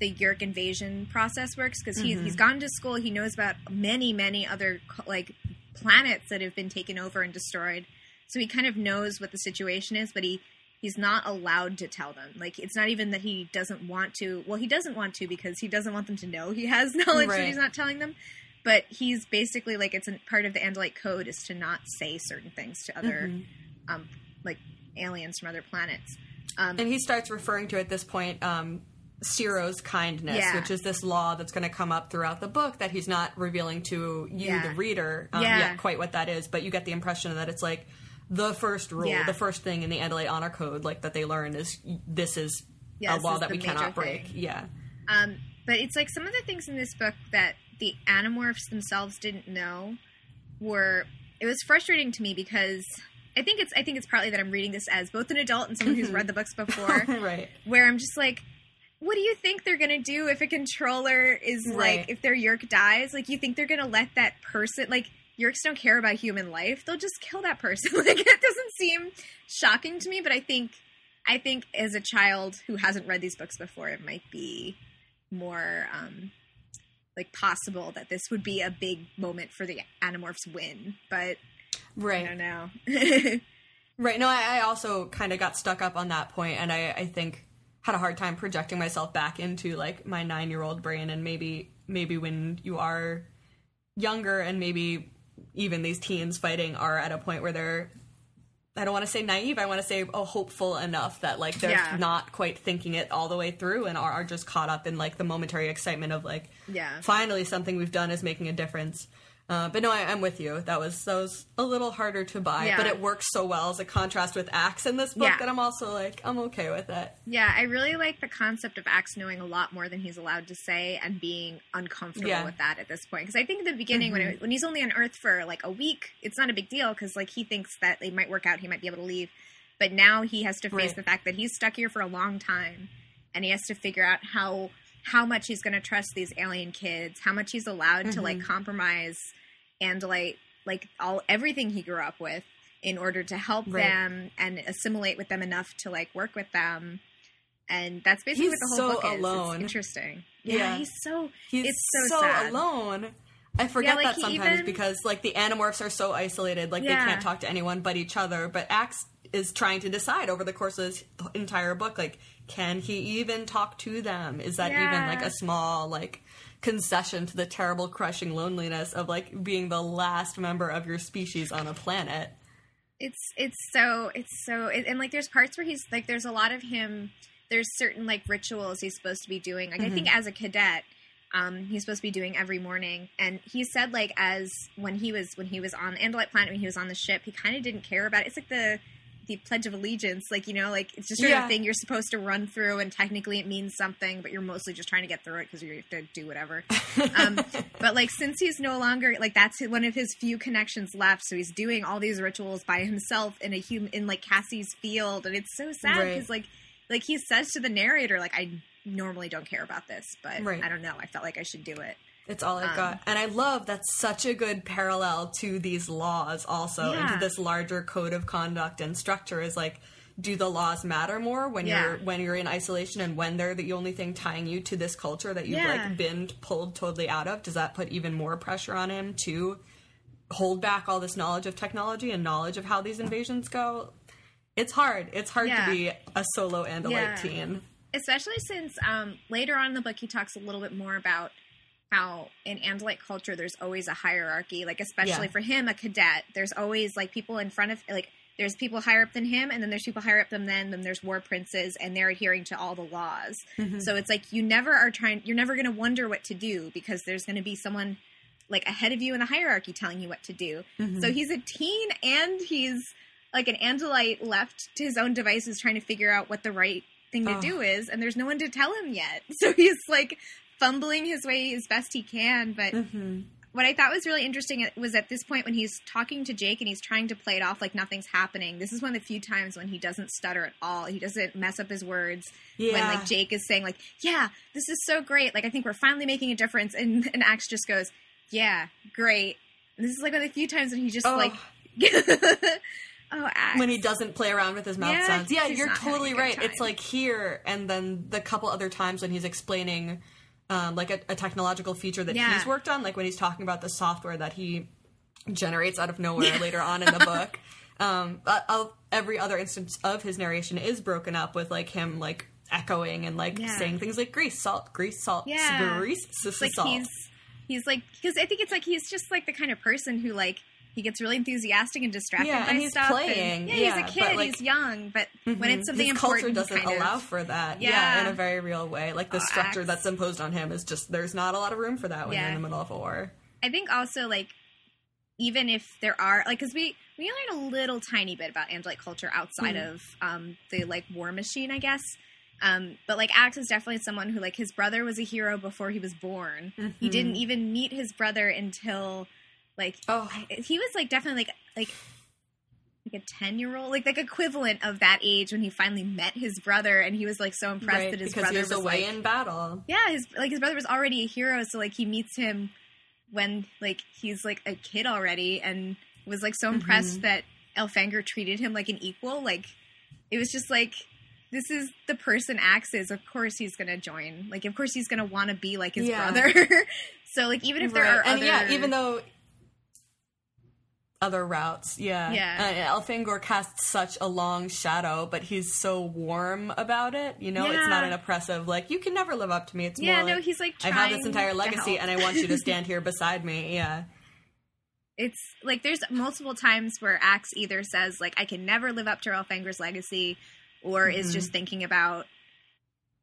the Yeerk invasion process works because he's Mhm. he's gone to school. He knows about many many other like planets that have been taken over and destroyed. So he kind of knows what the situation is, but he he's not allowed to tell them. Like it's not even that he doesn't want to. Well, he doesn't want to because he doesn't want them to know he has knowledge that Right. he's not telling them. But he's basically like it's a part of the Andalite code is to not say certain things to other Mhm. um, like aliens from other planets. Um, And he starts referring to at this point um, Seerow's kindness, Yeah. which is this law that's going to come up throughout the book that he's not revealing to you, Yeah. the reader, um, Yeah. yet quite what that is. But you get the impression that it's like the first rule, the first thing in the Andalite honor code, like that they learn is this is a law is that we cannot break. thing. Yeah. um, but it's like some of the things in this book that the Animorphs themselves didn't know. were it was frustrating to me because I think it's I think it's partly that I'm reading this as both an adult and someone who's read the books before, right. where I'm just like, what do you think they're gonna do if a controller is Right. like if their Yeerk dies? Like you think they're gonna let that person like Yeerks don't care about human life? They'll just kill that person. like it doesn't seem shocking to me, but I think I think as a child who hasn't read these books before, it might be more um like possible that this would be a big moment for the Animorphs win, but I Right. don't know. Right. No, I, I also kind of got stuck up on that point, and I, I think had a hard time projecting myself back into like my nine year old brain, and maybe maybe when you are younger, and maybe even these teens fighting are at a point where they're I don't want to say naive. I want to say oh, hopeful enough that like they're Yeah. not quite thinking it all the way through and are, are just caught up in like the momentary excitement of like Yeah. finally something we've done is making a difference. Uh, but no, I, I'm with you. That was that was a little harder to buy, Yeah. but it works so well as a contrast with Axe in this book Yeah. that I'm also like I'm okay with it. Yeah, I really like the concept of Axe knowing a lot more than he's allowed to say and being uncomfortable Yeah. with that at this point. Because I think in the beginning, when it, when he's only on Earth for like a week, it's not a big deal because like he thinks that they might work out, he might be able to leave. But now he has to face Right. the fact that he's stuck here for a long time, and he has to figure out how how much he's going to trust these alien kids, how much he's allowed to like compromise and like like all everything he grew up with in order to help Right. them and assimilate with them enough to like work with them. And that's basically He's what the whole so book is. It's interesting. Yeah. Yeah, he's so He's it's so, so, sad. alone. I forget like, that sometimes even- because like the Animorphs are so isolated, like Yeah. they can't talk to anyone but each other. But Axe is trying to decide over the course of this entire book, like, can he even talk to them? Is that even like a small like concession to the terrible crushing loneliness of like being the last member of your species on a planet? it's it's so it's so it, and like there's parts where he's like there's a lot of him there's certain like rituals he's supposed to be doing. Like i think as a cadet um he's supposed to be doing every morning. And he said like as when he was when he was on andalite planet when he was on the ship he kind of didn't care about it. It's like the the pledge of allegiance like you know like it's just sort Yeah. of thing you're supposed to run through and technically it means something but you're mostly just trying to get through it because you have to do whatever um, but like since he's no longer like that's one of his few connections left, so he's doing all these rituals by himself in a hum in like Cassie's field, and it's so sad Right. because like like he says to the narrator like I normally don't care about this, but Right. I don't know, I felt like I should do it. It's all I've Um, got. And I love that's such a good parallel to these laws also, Yeah. into this larger code of conduct and structure is like do the laws matter more when Yeah. you're when you're in isolation and when they're the only thing tying you to this culture that you've Yeah. like been pulled totally out of? Does that put even more pressure on him to hold back all this knowledge of technology and knowledge of how these invasions go? It's hard. It's hard to be a solo Andalite teen. especially since um, later on in the book he talks a little bit more about how in Andalite culture there's always a hierarchy. Like especially Yeah. for him, a cadet, there's always like people in front of like there's people higher up than him, and then there's people higher up than them. Then there's war princes, and they're adhering to all the laws. Mm-hmm. So it's like you never are trying. You're never going to wonder what to do because there's going to be someone like ahead of you in the hierarchy telling you what to do. Mm-hmm. So he's a teen and he's like an Andalite left to his own devices trying to figure out what the right thing to Oh. do is and there's no one to tell him yet. So he's like fumbling his way as best he can, but Mm-hmm. what I thought was really interesting was at this point when he's talking to Jake and he's trying to play it off like nothing's happening. This is one of the few times when he doesn't stutter at all. He doesn't mess up his words. When like Jake is saying like, "Yeah, this is so great. Like I think we're finally making a difference." And and Axe just goes, "Yeah, great." And this is like one of the few times when he just Oh. like Oh, Axe. when he doesn't play around with his mouth Yeah, sounds. Yeah, you're totally right. time. It's like here and then the couple other times when he's explaining um, like a, a technological feature that Yeah. he's worked on, like when he's talking about the software that he generates out of nowhere later on in the book. Um, uh, every other instance of his narration is broken up with like him like echoing and like Yeah. saying things like grease, salt, grease, salt, Yeah. grease, s- like salt. he's he's like because I think it's like he's just like the kind of person who like he gets really enthusiastic and distracted Yeah, by and he's stuff. playing, yeah, yeah, he's a kid. like- he's young, but when it's something his important, culture doesn't kind allow of, for that. Yeah. Yeah. in a very real way. Like the Oh, structure Axe. that's imposed on him is just there's not a lot of room for that when you're in the middle of a war. I think also like even if there are like because we we learn a little tiny bit about Andalite culture outside Hmm. of um the like war machine, I guess. Um, but like Axe is definitely someone who like his brother was a hero before he was born. He Mm-hmm. didn't even meet his brother until Like Oh. He was like definitely like like like a 10 year old like like equivalent of that age when he finally met his brother and he was like so impressed right, that his brother he was away like in battle. yeah his like his brother was already a hero so like he meets him when like he's like a kid already and was like so impressed Mhm. that Elfangor treated him like an equal like it was just like this is the person Axe is of course he's gonna join like of course he's gonna want to be like his Yeah. brother so like even if there Right. are and other yeah, even though other routes, yeah, Yeah. Uh, Elfangor casts such a long shadow, but he's so warm about it. You know, it's not an oppressive like you can never live up to me. It's yeah more no like, he's like I have this entire legacy, and I want you to stand here beside me. Yeah, it's like there's multiple times where Axe either says like I can never live up to Elfangor's legacy, or is Mhm. just thinking about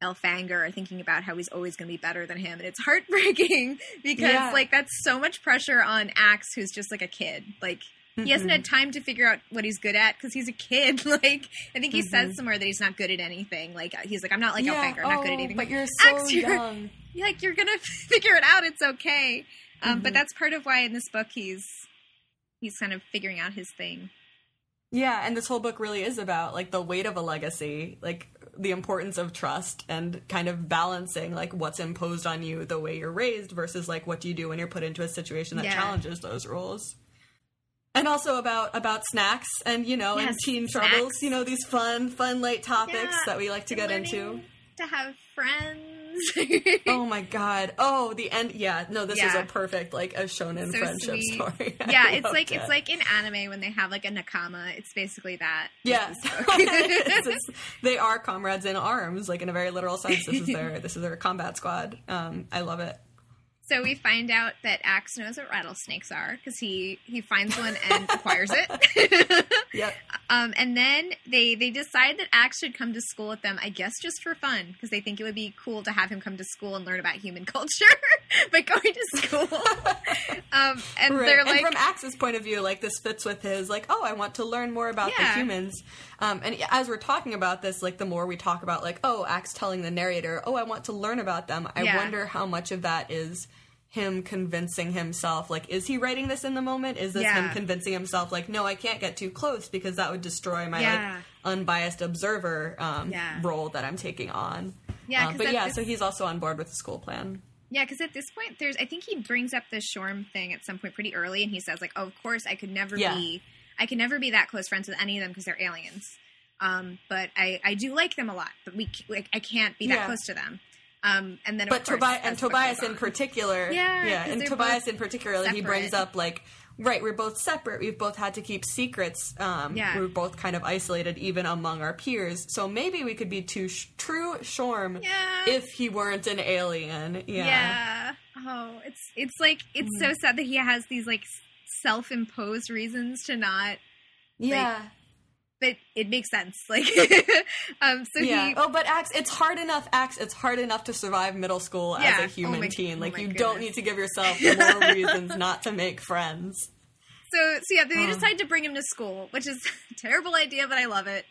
Elfangor or thinking about how he's always going to be better than him, and it's heartbreaking because Yeah. like that's so much pressure on Axe, who's just like a kid. Like he hasn't had time to figure out what he's good at because he's a kid. like I think he says Mhm. somewhere that he's not good at anything. Like he's like I'm not like yeah. Elfangor, I'm not good at oh, anything. But you're so Axe, you're- young. like you're gonna figure it out. It's okay. Um, But Mhm. that's part of why in this book he's he's kind of figuring out his thing. Yeah, and this whole book really is about like the weight of a legacy, like the importance of trust and kind of balancing like what's imposed on you the way you're raised versus like what do you do when you're put into a situation that Yeah. challenges those rules. And also about about snacks and you know and teen snacks. troubles, you know these fun fun late topics Yeah, that we like to get into. to have friends. Oh my god. Oh, the end yeah, no, this is a perfect like a shonen So friendship sweet. story. I yeah, it's like it. it's like in anime when they have like a nakama. It's basically that. Yes, It's- It's- it's- they are comrades in arms, like in a very literal sense. This is their this is their combat squad. Um, I love it. So we find out that Axe knows what rattlesnakes are because he he finds one and acquires it. Yep. um, and then they they decide that Axe should come to school with them. I guess just for fun because they think it would be cool to have him come to school and learn about human culture by going to school. um, and Right. they're and like, from Axe's point of view, like this fits with his like, oh, I want to learn more about Yeah. the humans. Um, and as we're talking about this, like the more we talk about like, oh, Axe telling the narrator, oh, I want to learn about them. I Yeah. wonder how much of that is him convincing himself like is he writing this in the moment is this him convincing himself like no i can't get too close because that would destroy my Yeah. like unbiased observer um, Yeah. role that i'm taking on Yeah, Um, but yeah this- so he's also on board with the school plan Yeah, because at this point, there's I think he brings up the Shorm thing at some point pretty early, and he says like, "Oh, of course, I could never Yeah. be, I can never be that close friends with any of them because they're aliens. Um, but I I do like them a lot, but we like I can't be that Yeah. close to them. Um, and then but course, Tobias and Tobias in particular, Yeah, yeah, and Tobias in particular, he brings up like, right, we're both separate. We've both had to keep secrets. Um, Yeah. we're both kind of isolated, even among our peers. So maybe we could be two sh- true Shorm Yeah. if he weren't an alien. Yeah, Yeah. Oh, it's it's like it's Mm. so sad that he has these like self imposed reasons to not, yeah. but it makes sense. Like, um, so yeah. he oh, but Axe, it's hard enough. Axe, it's hard enough to survive middle school Yeah. as Oh a human my- teen. oh Like my you don't need to give yourself more reasons not to make friends. So, so yeah, they Oh. decide to bring him to school, which is a terrible idea, but I love it.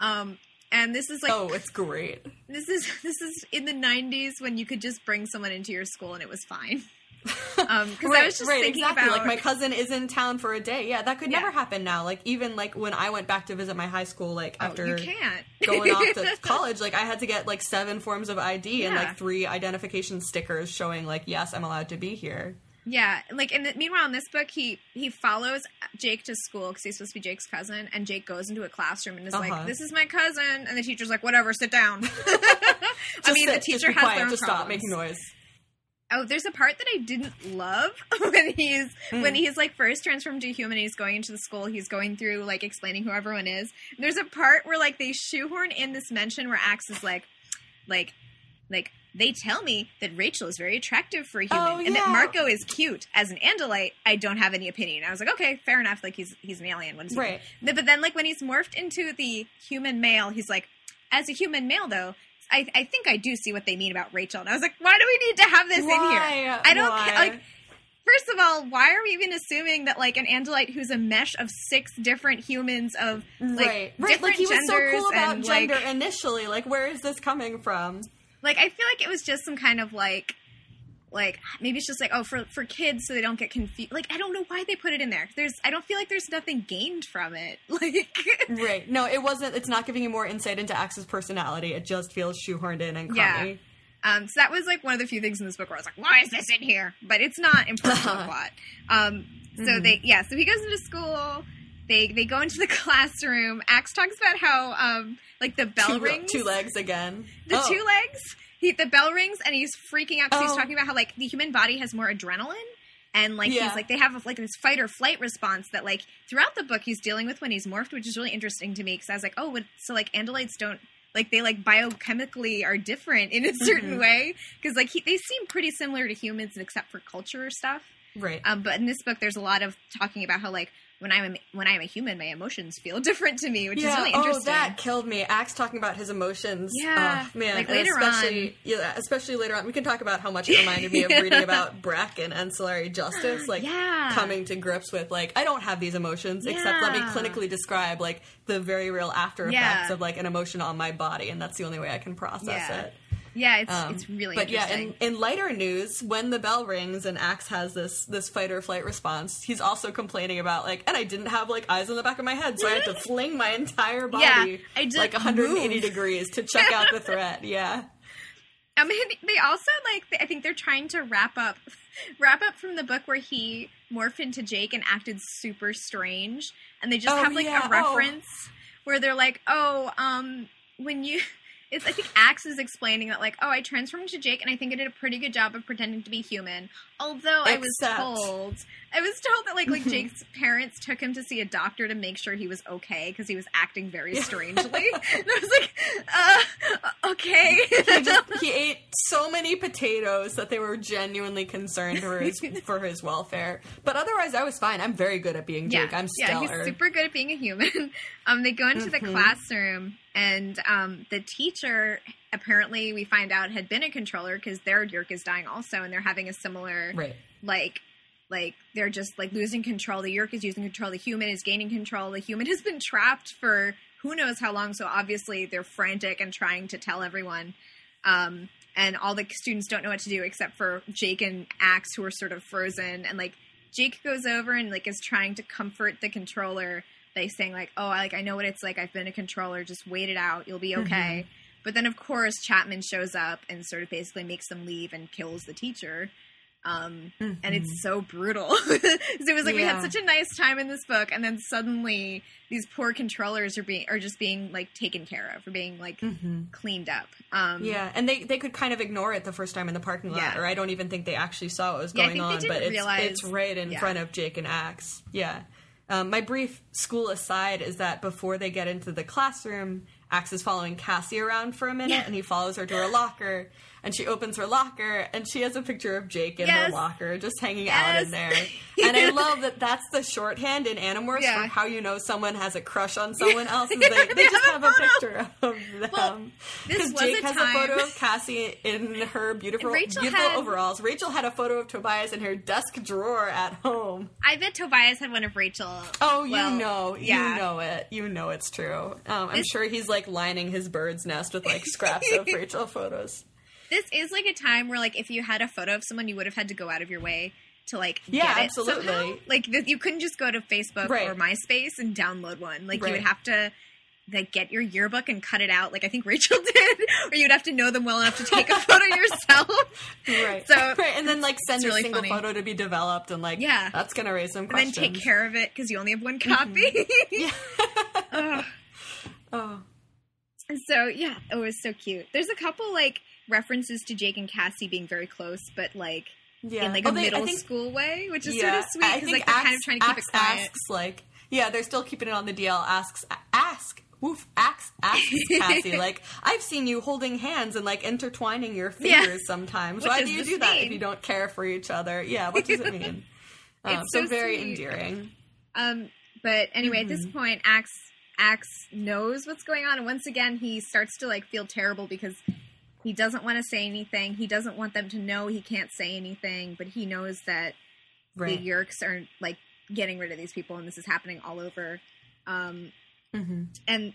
Um, and this is like oh, it's great. this is this is in the '90s when you could just bring someone into your school and it was fine. Um, because I was just thinking exactly. about like my cousin is in town for a day. Yeah, that could Yeah. never happen now. Like even like when I went back to visit my high school, like oh, after you can't going off to college, like I had to get like seven forms of ID and like three identification stickers showing like yes, I'm allowed to be here. Yeah, like and meanwhile in this book he he follows Jake to school because he's supposed to be Jake's cousin, and Jake goes into a classroom and is Uh-huh. like, "This is my cousin," and the teacher's like, "Whatever, sit down." I mean, sit, the teacher has quiet, their own just stop making noise. Oh, there's a part that I didn't love when he's Mm. when he's like first transformed to human. He's going into the school. He's going through like explaining who everyone is. And there's a part where like they shoehorn in this mention where Axe is like, like, like they tell me that Rachel is very attractive for a human, Oh, and that. Marco is cute. As an Andalite, I don't have any opinion. I was like, okay, fair enough. Like he's he's an alien. What is? Right. But then like when he's morphed into the human male, he's like, as a human male though. I, I think I do see what they mean about Rachel, and I was like, "Why do we need to have this in here?" I don't Why? like. First of all, why are we even assuming that like an Andalite who's a mesh of six different humans of like right, right. different Like he was so cool about and gender like initially. Like, where is this coming from? like I feel like it was just some kind of like like maybe it's just like oh for for kids so they don't get confused. Like I don't know why they put it in there. There's I don't feel like there's nothing gained from it. Like right. No, it wasn't. It's not giving you more insight into Axe's personality. It just feels shoehorned in and crummy. Yeah. Um, so that was like one of the few things in this book where I was like, why is this in here? But it's not important to the plot. Um, so mm-hmm. they, yeah, so he goes into school. They they go into the classroom. Axe talks about how um, like the bell two, rings. Two legs again. The oh. two legs. He the bell rings and he's freaking out because oh. he's talking about how like the human body has more adrenaline and like yeah. he's like they have like this fight or flight response that like throughout the book he's dealing with when he's morphed, which is really interesting to me because I was like, oh, what, so like andalites don't like they like biochemically are different in a certain mm-hmm. way because like he, they seem pretty similar to humans except for culture stuff. Right. Um, but in this book, there's a lot of talking about how like when I'm a, when I'm a human, my emotions feel different to me, which yeah. is really interesting. Oh, that killed me. Axe talking about his emotions. Yeah, oh, man. Like later especially, on, yeah, especially later on. We can talk about how much it reminded me of reading about Breq and Ancillary Justice, like yeah. coming to grips with like I don't have these emotions, yeah. except let me clinically describe like the very real after effects of like an emotion on my body, and that's the only way I can process it. Yeah, it's um, it's really but yeah, in, in lighter news, when the bell rings and Axe has this this fight or flight response, he's also complaining about like, and I didn't have like eyes on the back of my head, so I had to fling my entire body yeah, I did like 180 move. degrees to check out the threat. Yeah. I mean, they also like I think they're trying to wrap up wrap up from the book where he morphed into Jake and acted super strange, and they just oh, have like yeah. a reference oh. where they're like, "Oh, um, when you." It's I think Axe is explaining that like, oh, I transformed into Jake and I think I did a pretty good job of pretending to be human. Although Except. I was told I was told that like like Jake's parents took him to see a doctor to make sure he was okay because he was acting very strangely. and I was like, uh, okay. he, just, he ate so many potatoes that they were genuinely concerned for his for his welfare. But otherwise, I was fine. I'm very good at being Jake. Yeah. I'm stellar. Yeah, he's super good at being a human. Um, they go into mm-hmm. the classroom and um, the teacher apparently we find out had been a controller because their Yeerk is dying also, and they're having a similar right. like like they're just like losing control. The Yeerk is using control. The human is gaining control. The human has been trapped for who knows how long. So obviously they're frantic and trying to tell everyone. Um, and all the students don't know what to do except for Jake and Axe, who are sort of frozen. And like Jake goes over and like is trying to comfort the controller by saying like, "Oh, I, like I know what it's like. I've been a controller. Just wait it out. You'll be mm-hmm. okay." Mm-hmm. But then, of course, Chapman shows up and sort of basically makes them leave and kills the teacher. Um, mm-hmm. And it's mm-hmm. so brutal. so it was like yeah. we had such a nice time in this book, and then suddenly these poor controllers are being are just being like taken care of, or being like mm-hmm. cleaned up. Um, yeah, and they they could kind of ignore it the first time in the parking lot, yeah. or I don't even think they actually saw what was yeah, going on. but it's, realize, it's right in front of Jake and Axe. Yeah. Um, my brief school aside is that before they get into the classroom, Axe is following Cassie around for a minute, yeah. and he follows her to her locker, and she opens her locker and she has a picture of Jake in yes. her locker just hanging yes. out in there. and I love that that's the shorthand in Animorphs yeah. for how you know someone has a crush on someone else. Is they, they just have a picture of them. Because well, Jake a has time. a photo of Cassie in her beautiful, beautiful had, overalls. Rachel had a photo of Tobias in her desk drawer at home. I bet Tobias had one of Rachel. Oh, you well, know, yeah. you know it. You know it's true. Um, I'm this, sure he's like lining his bird's nest with like scraps of Rachel photos this is like a time where like if you had a photo of someone, you would have had to go out of your way to like yeah, get it absolutely. Somehow. Like you couldn't just go to Facebook right. or MySpace and download one. Like right. you would have to like get your yearbook and cut it out like I think Rachel did, or you'd have to know them well enough to take a photo yourself. Right. So right, and then like send a really single funny. photo to be developed, and like yeah, that's gonna raise some and questions. And then take care of it because you only have one copy. Mm-hmm. yeah. oh. oh. So yeah, it was so cute. There's a couple like references to Jake and Cassie being very close, but like yeah. in like a middle think, school way, which is yeah, sort of sweet because like they're kind of trying to keep it quiet. Asks, like yeah, they're still keeping it on the DL. Asks ask. Woof, asks, asks Cassie, like, I've seen you holding hands and, like, intertwining your fingers yeah. sometimes. What Why do you do that mean? if you don't care for each other? Yeah, what does it mean? Um, it's so, so very sweet. endearing. Um, but anyway, mm-hmm. at this point, Axe Axe knows what's going on, and once again, he starts to like feel terrible because he doesn't want to say anything. He doesn't want them to know he can't say anything, but he knows that right. the Yeerks are like getting rid of these people, and this is happening all over. Um, mm-hmm. And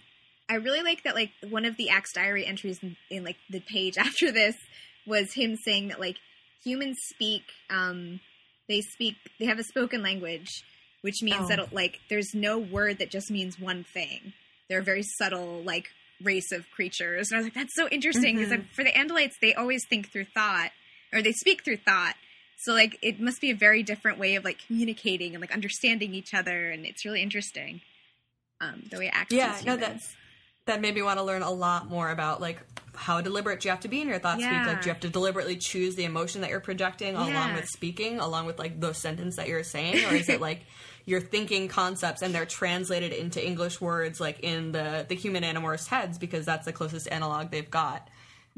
I really like that. Like one of the Axe Diary entries in, in like the page after this was him saying that like humans speak. Um, they speak. They have a spoken language, which means Oh. that like there's no word that just means one thing. They're very subtle like race of creatures. And I was like, that's so interesting because Mhm. for the Andalites, they always think through thought, or they speak through thought. So like it must be a very different way of like communicating and like understanding each other, and it's really interesting. Um, the way it acts. Yeah, no, that's that made me want to learn a lot more about like how deliberate do you have to be in your thought speak? Yeah. Like, do you have to deliberately choose the emotion that you're projecting along with speaking, along with like the sentence that you're saying, or is it like you're thinking concepts and they're translated into English words like in the the human animorphs' heads because that's the closest analog they've got.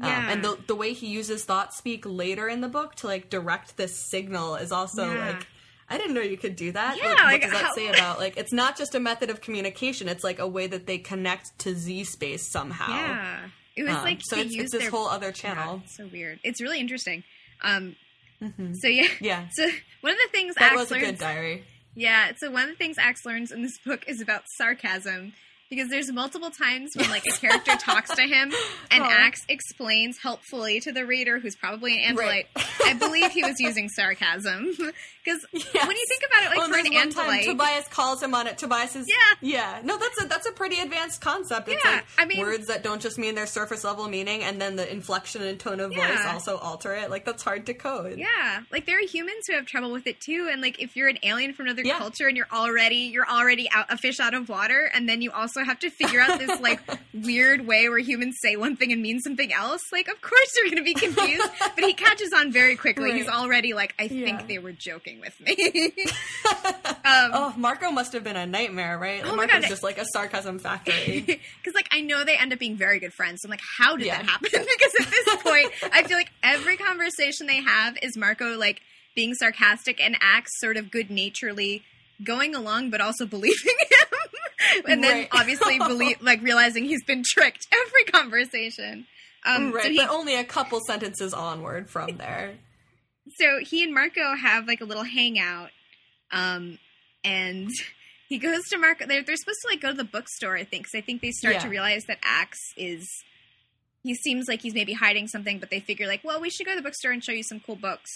Um, and the the way he uses thought speak later in the book to like direct this signal is also Yeah. like I didn't know you could do that. Yeah, like, like, what does that how- say about like it's not just a method of communication; it's like a way that they connect to Z space somehow. Yeah. It was Um, like so it's, it's this their whole other channel. it's so weird. It's really interesting. Um, Mhm. so yeah, Yeah, so one of the things that Axe was a learns, good diary. Yeah, so one of the things Axe learns in this book is about sarcasm because there's multiple times when like a character talks to him and. Axe explains helpfully to the reader who's probably an Andalite. Right. I believe he was using sarcasm because Yes. when you think about it, like Oh, for an there's one time Andalite, Tobias calls him on it. Tobias is Yeah. yeah. No, that's a that's a pretty advanced concept. It's Yeah, like I mean- words that don't just mean their surface level meaning, and then the inflection and tone of voice Yeah. also alter it. Like that's hard to code. Yeah, like there are humans who have trouble with it too, and like if you're an alien from another Yeah. culture and you're already you're already out a fish out of water, and then you also have to figure out this like weird way where humans say one thing and mean something else. Like, of course you're going to be confused, but he catches on very quickly. He's already like, I Yeah. think they were joking with me. um, Oh, Marco must have been a nightmare, right? Oh my Marco's God. just like a sarcasm factory. Because like I know they end up being very good friends. So I'm like, how did Yeah. that happen? because at this point, I feel like every conversation they have is Marco like being sarcastic and acts sort of good naturedly going along, but also believing him, and then Right. obviously believe like realizing he's been tricked every conversation. Um, right, so he, but only a couple sentences onward from there. so he and Marco have like a little hangout, um, and he goes to Marco. They're, they're supposed to like go to the bookstore, I think, because I think they start to realize that Axe is. He seems like he's maybe hiding something, but they figure like, well, we should go to the bookstore and show you some cool books.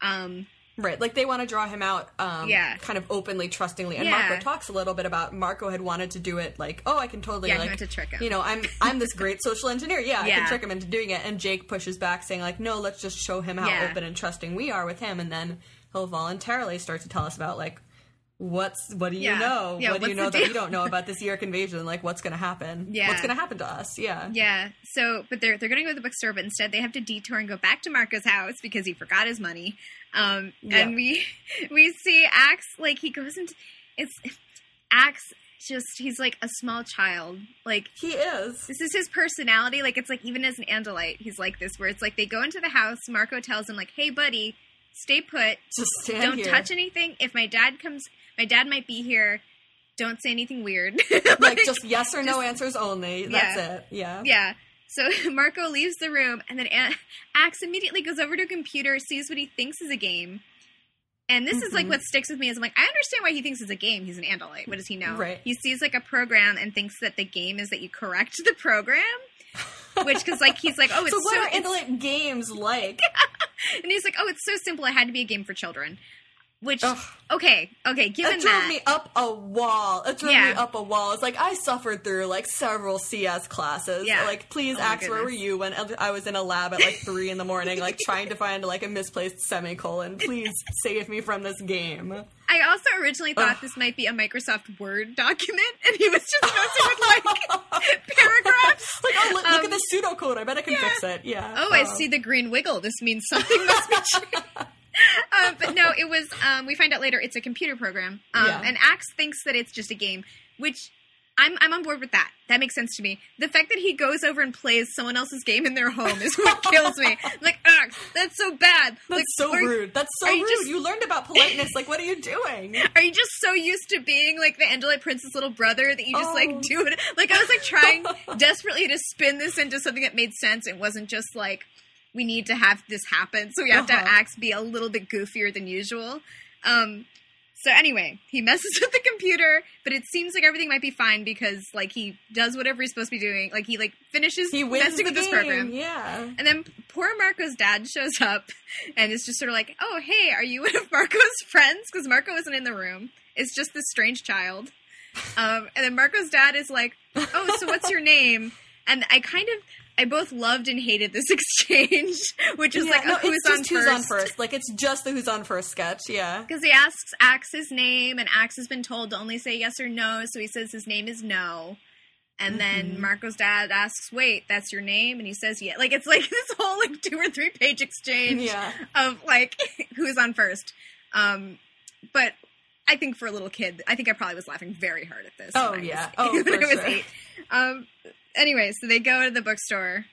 Um, Right, like they want to draw him out, um, Yeah. kind of openly, trustingly. And Yeah. Marco talks a little bit about Marco had wanted to do it, like, oh, I can totally, yeah, like, to trick him. you know, I'm I'm this great social engineer. Yeah, I can trick him into doing it. And Jake pushes back, saying like, no, let's just show him how Yeah. open and trusting we are with him, and then he'll voluntarily start to tell us about like. What's what do you Yeah. know? Yeah, what do you know that deal? we don't know about this Yeerk invasion? Like, what's going to happen? Yeah. what's going to happen to us? Yeah, Yeah. So, but they're they're going to go to the bookstore, but instead they have to detour and go back to Marco's house because he forgot his money. Um, Yeah. and we we see Axe like he goes into it's Axe just he's like a small child. Like he is. this is his personality. Like it's like even as an Andalite, he's like this. Where it's like they go into the house. Marco tells him like, "Hey, buddy, stay put. Just stand Don't here. touch anything. If my dad comes, my dad might be here. Don't say anything weird. like just yes or no answers only. That's Yeah. it. Yeah. Yeah. So Marco leaves the room, and then Axe immediately goes over to a computer, sees what he thinks is a game. And this is like Mhm. what sticks with me is I'm like, I understand why he thinks it's a game. He's an Andalite. What does he know? Right. He sees like a program and thinks that the game is that you correct the program. Which, because like he's like, oh, it's so so, what are it's- Indolent games like? and he's like, oh, it's so simple. It had to be a game for children. Which, Ugh. okay, okay, given It drove that, me up a wall. It drove Yeah. me up a wall. It's like I suffered through like several CS classes. Yeah. Like, please, Oh Axe, where were you when I was in a lab at like three in the morning, like trying to find like a misplaced semicolon? Please save me from this game. I also originally thought Ugh. this might be a Microsoft Word document, and he was just messing with like paragraphs. Like, oh, look, look Um, at this pseudocode. I bet I can yeah. fix it. Yeah. Oh, I Um, see the green wiggle. This means something must be true. um, but no, it was. Um, we find out later it's a computer program, um, Yeah. and Axe thinks that it's just a game, which I'm I'm on board with that. That makes sense to me. The fact that he goes over and plays someone else's game in their home is what kills me. I'm like Axe, that's so bad. That's like, so are- rude. That's so rude. you You, learned about politeness. Like, what are you doing? Are you just so used to being like the Andalite prince's little brother that you just Oh. like do it? Like I was like trying desperately to spin this into something that made sense. It wasn't just like we need to have this happen, so we have to have Uh-huh. Axe be a little bit goofier than usual. Um, So anyway, he messes with the computer, but it seems like everything might be fine because like he does whatever he's supposed to be doing. Like he like finishes He wins messing with this program. Yeah. And then poor Marco's dad shows up and is just sort of like, "Oh, hey, are you one of Marco's friends?" Because Marco isn't in the room. It's just this strange child. Um, and then Marco's dad is like, "Oh, so what's your name?" And I kind of, I both loved and hated this exchange, which is Yeah, like, no, "Who's it's on just first? who's on first. Like it's just the who's on first sketch. Yeah. Because he asks Axe's name, and Axe has been told to only say yes or no, so he says his name is no. And then Mhm. Marco's dad asks, "Wait, that's your name?" And he says, "Yeah." Like it's like this whole like two or three page exchange Yeah. of like who's on first. Um, but I think for a little kid, I think I probably was laughing very hard at this. Oh, when I was- yeah. Oh, when for I was sure. eight. Um, anyway, so they go to the bookstore.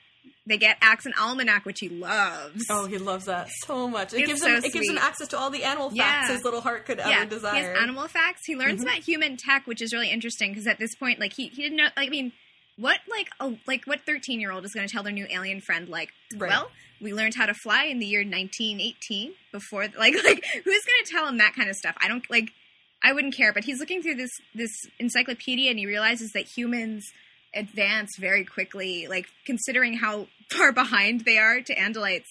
They get Axe an almanac, which he loves. Oh, he loves that so much. It It's gives so him it gives him access to all the animal facts Yeah. his little heart could yeah, ever desire. he has animal facts. He learns Mhm. about human tech, which is really interesting because at this point, like he he didn't know. Like, I mean, what like oh like what thirteen year old is going to tell their new alien friend like, Right. well, we learned how to fly in the year nineteen eighteen before like like who's going to tell him that kind of stuff? I don't like. I wouldn't care, but he's looking through this this encyclopedia and he realizes that humans advance very quickly. Like considering how far behind they are to Andalites,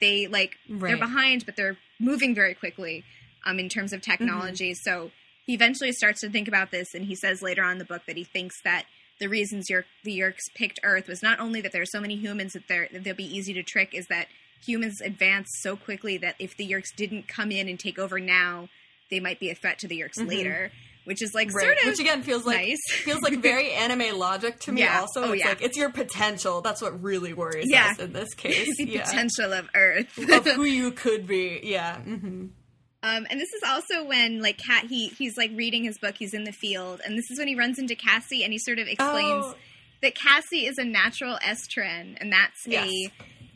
they like they're behind, but they're moving very quickly um, in terms of technology. So he eventually starts to think about this, and he says later on in the book that he thinks that the reasons Yeerk, the Yeerks picked Earth was not only that there are so many humans that they're that they'll be easy to trick, is that humans advance so quickly that if the Yeerks didn't come in and take over now, they might be a threat to the Yeerks Mhm. later. Which is like Right. sort of Which again feels like nice. feels like very anime logic to me. Yeah. Also, Oh, it's yeah. like it's your potential. That's what really worries Yeah. us in this case. the yeah. potential of Earth. of who you could be. Yeah. hmm Um, and this is also when like Cat he he's like reading his book. He's in the field, and this is when he runs into Cassie, and he sort of explains Oh, that Cassie is a natural estreen, and that's Yes. a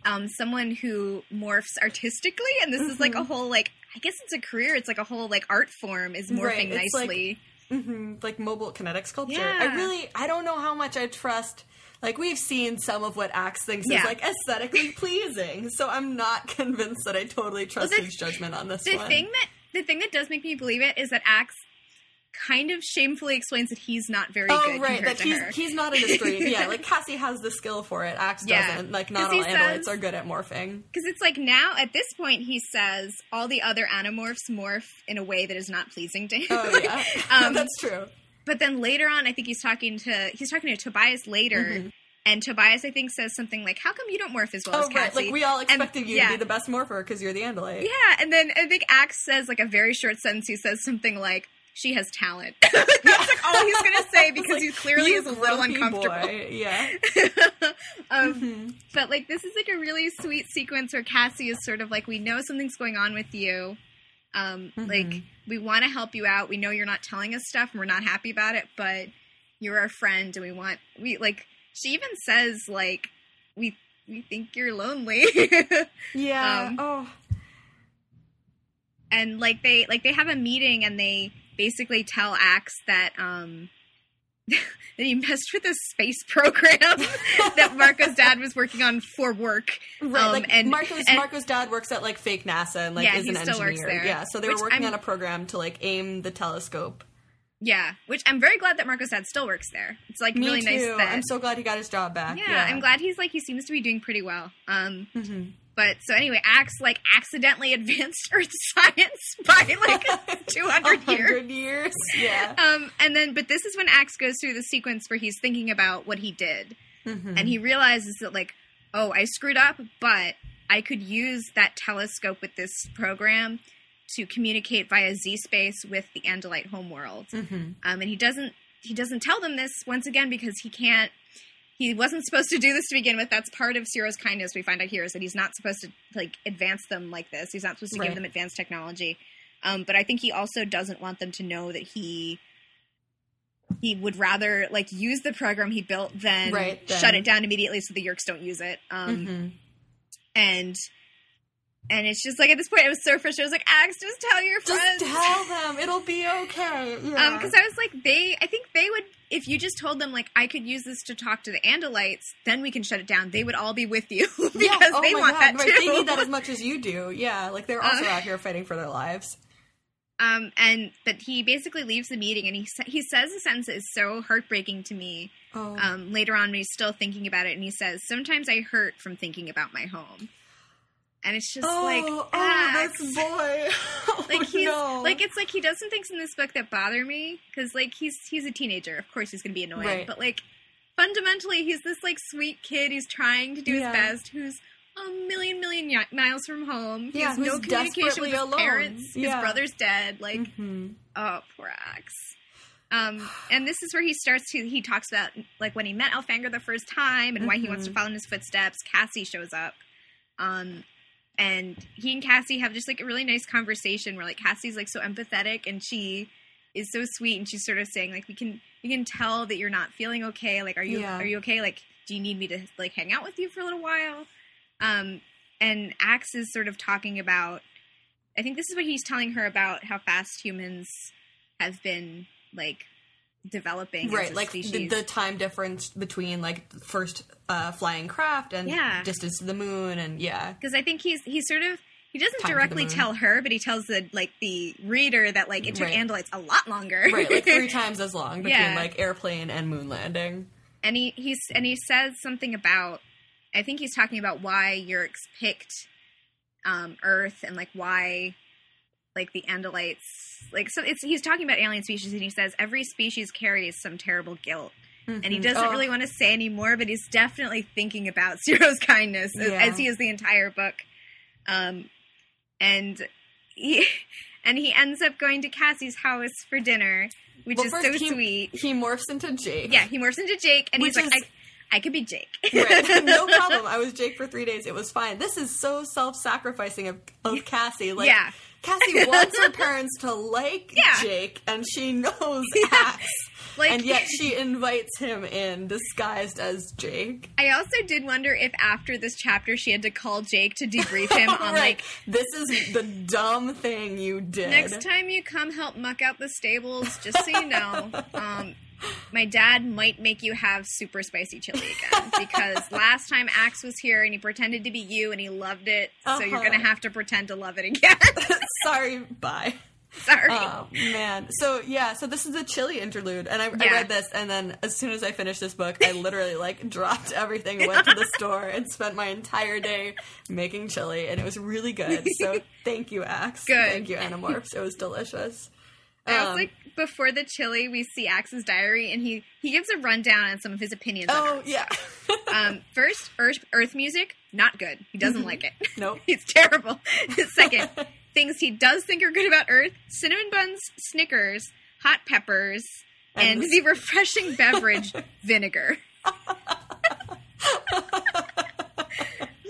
um, someone who morphs artistically. And this is like a Mhm. whole like I guess it's a career. It's like a whole like art form is morphing Right, it's like- nicely. hmm like mobile kinetic sculpture. Yeah. I really, I don't know how much I trust. Like we've seen some of what Axe thinks Yeah. is like aesthetically pleasing, so I'm not convinced that I totally trust the- his judgment on this the one. thing that the thing that does make me believe it is that Axe kind of shamefully explains that he's not very oh good right, that he's her. he's not in a stream. yeah, like Cassie has the skill for it. Axe Yeah. doesn't. Like not all says- are good at morphing. Because it's like now at this point he says all the other animorphs morph in a way that is not pleasing to him. Oh yeah, Um, that's true. But then later on, I think he's talking to he's talking to Tobias later, Mhm. and Tobias I think says something like, "How come you don't morph as well Oh as right, Cassie?" like we all expected you yeah. to be the best morpher because you're the andalite. yeah, and then I think Axe says like a very short sentence. He says something like, "She has talent." That's like all he's gonna say because Like, he clearly is a little uncomfortable. boy. Yeah. um, Mhm. But like this is like a really sweet sequence where Cassie is sort of like, "We know something's going on with you." Um, like Mhm. we want to help you out. We know you're not telling us stuff, and we're not happy about it. But you're our friend, and we want we like. She even says like, "We we think you're lonely," Yeah. Um, oh. and like they like they have a meeting, and they basically tell Axe that um that he messed with a space program that Marco's dad was working on for work. Right, Um, like and- Marco's and- Marco's dad works at like fake NASA and like Yeah, is an engineer. Yeah, so they were working I'm- on a program to like aim the telescope. Yeah, which I'm very glad that Marco's dad still works there. It's like Me really too. nice that I'm so glad he got his job back. yeah, Yeah, I'm glad he's like he seems to be doing pretty well. Um, Mhm. But so anyway, Axe like accidentally advanced Earth science by like 200 years. years. Yeah. Um, and then but this is when Axe goes through the sequence where he's thinking about what he did, Mhm. and he realizes that like, oh, I screwed up, but I could use that telescope with this program to communicate via Z space with the Andalite homeworld. Mhm. um, and he doesn't he doesn't tell them this once again because he can't he wasn't supposed to do this to begin with. That's part of Seerow's kindness. We find out here is that he's not supposed to like advance them like this. He's not supposed to Right. give them advanced technology. Um, but i think he also doesn't want them to know that he he would rather like use the program he built than Right, then- shut it down immediately so the yeerks don't use it. Um, Mhm. and and it's just like at this point it was so frustrating i was like axe just tell your Just friends. tell them. It'll be okay. Yeah. Um, because I was like, they, I think they would, if you just told them, like, I could use this to talk to the Andalites, then we can shut it down. They would all be with you because yeah. oh they want God, that right. too. They need that as much as you do. Yeah. Like they're also Uh, out here fighting for their lives. Um, and but he basically leaves the meeting, and he sa- he says a sentence that is so heartbreaking to me. Oh. Um, later on, when he's still thinking about it, and he says, "Sometimes I hurt from thinking about my home," and it's just like, oh, Axe. this boy. Oh, like he's no. like it's like he does some things in this book that bother me because like he's he's a teenager. Of course, he's gonna be annoying, Right. but like fundamentally, he's this like sweet kid who's trying to do Yeah. his best, who's a million million y- miles from home. He Yeah, has no communication with his alone. parents. Yeah. His brother's dead. Like Mhm. Oh, poor Axe. Um, and this is where he starts to he talks about like when he met Elfangor the first time and why he wants to Mhm. follow in his footsteps. Cassie shows up. Um and he and Cassie have just like a really nice conversation where like Cassie's like so empathetic and she is so sweet and she's sort of saying like we can we can tell that you're not feeling okay. Like are you Yeah. are you okay? Like do you need me to like hang out with you for a little while? Um and Axe is sort of talking about I think this is what he's telling her about how fast humans have been like developing Right, like the, the time difference between like first uh, flying craft and Yeah. distance to the moon, and yeah, because I think he's he's sort of he doesn't Time directly tell her, but he tells the like the reader that like it took Right. Andalites a lot longer. right, like three times as long between Yeah. like airplane and moon landing. and he he's and he says something about I think he's talking about why Yeerks picked um Earth and like why like the Andalites like so it's he's talking about alien species and he says every species carries some terrible guilt and he Mhm. doesn't Oh, really want to say anymore but he's definitely thinking about Seerow's kindness as, Yeah. as he is the entire book um and he and he ends up going to Cassie's house for dinner which well, is first so he, sweet He morphs into Jake. yeah he morphs into Jake and he's Which like is- I, I could be Jake right. No problem. I was Jake for three days. It was fine. This is so self-sacrificing of, of Cassie. Like, yeah Cassie wants her parents to like Yeah. Jake, and she knows Yeah. Axe, like and yet she invites him in disguised as Jake. I also did wonder if after this chapter she had to call Jake to debrief him on right. like this is the dumb thing you did. next time you come help muck out the stables, just so you know, um, my dad might make you have super spicy chili again because last time Axe was here and he pretended to be you and he loved it, so you're Uh-huh. gonna have to pretend to love it again. Sorry, bye. Sorry. Oh man. So yeah, so this is a chili interlude, and I, I read this, and then as soon as I finished this book, I literally like dropped everything, went to the store, and spent my entire day making chili, and it was really good. So thank you, Axe. Good. Thank you, Animorphs. It was delicious. I was Um, like before the chili, we see Axe's diary and he he gives a rundown on some of his opinions. on oh yeah. Um, first, Earth, Earth music, not good. He doesn't like it. nope. He's terrible. Second, things he does think are good about Earth: cinnamon buns, Snickers, hot peppers, and, And the refreshing beverage vinegar.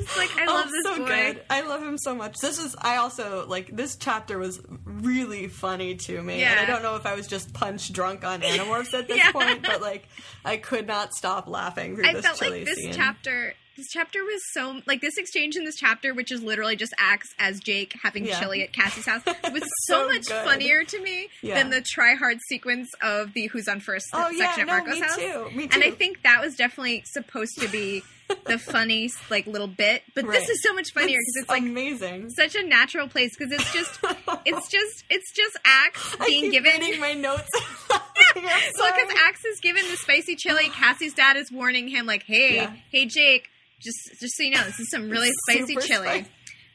Just like I oh, love oh, this so boy. good. I love him so much. This is I also like this chapter was really funny to me. Yeah. And I don't know if I was just punch drunk on Animorphs at this Yeah. point, but like I could not stop laughing through I this felt chili like this scene. chapter. This chapter was so like this exchange in this chapter, which is literally just acts as Jake having Yeah. chili at Cassie's house, was so, So much good. funnier to me Yeah. than the try hard sequence of the Who's on First Oh yeah, section no, at Marco's me house. too. Me too. And I think that was definitely supposed to be the funny like little bit, but Right. this is so much funnier because it's like amazing. such a natural place because it's just it's just it's just Axe being given. my notes. I'm because Axe is given the spicy chili, Cassie's dad is warning him like, "Hey, Yeah. hey, Jake, just just so you know, this is some really spicy chili, spicy.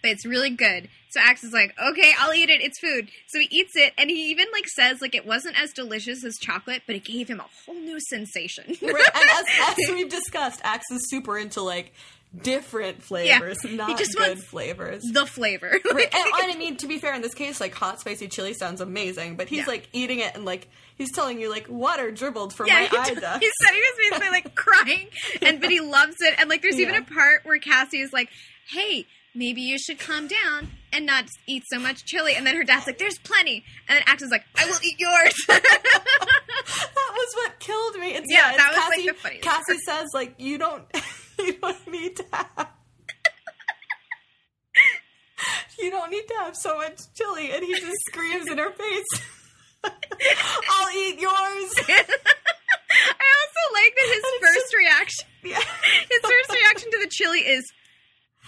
But it's really good." So Axe is like, "Okay, I'll eat it. It's food." So he eats it, and he even like says like it wasn't as delicious as chocolate, but it gave him a whole new sensation. Right, and as, as we've discussed, Axe is super into like different flavors, not just good wants- flavors. the flavor. Right, and, and I mean, to be fair, in this case, like hot spicy chili sounds amazing, but he's Yeah. like eating it and like he's telling you like water dribbled from Yeah, my he, eye t- duct. he said he was basically like crying, and but he loves it. And like, there's even a part where Cassie is like, "Hey, maybe you should calm down and not eat so much chili." And then her dad's like, "There's plenty," and then is like, "I will eat yours." that was what killed me. It's, Yeah, it's that was, like, Cassie, the funniest Cassie says like you don't you don't need to have you don't need to have so much chili, and he just screams in her face. I'll eat yours. I also like that his first just- reaction, Yeah. his first reaction to the chili is,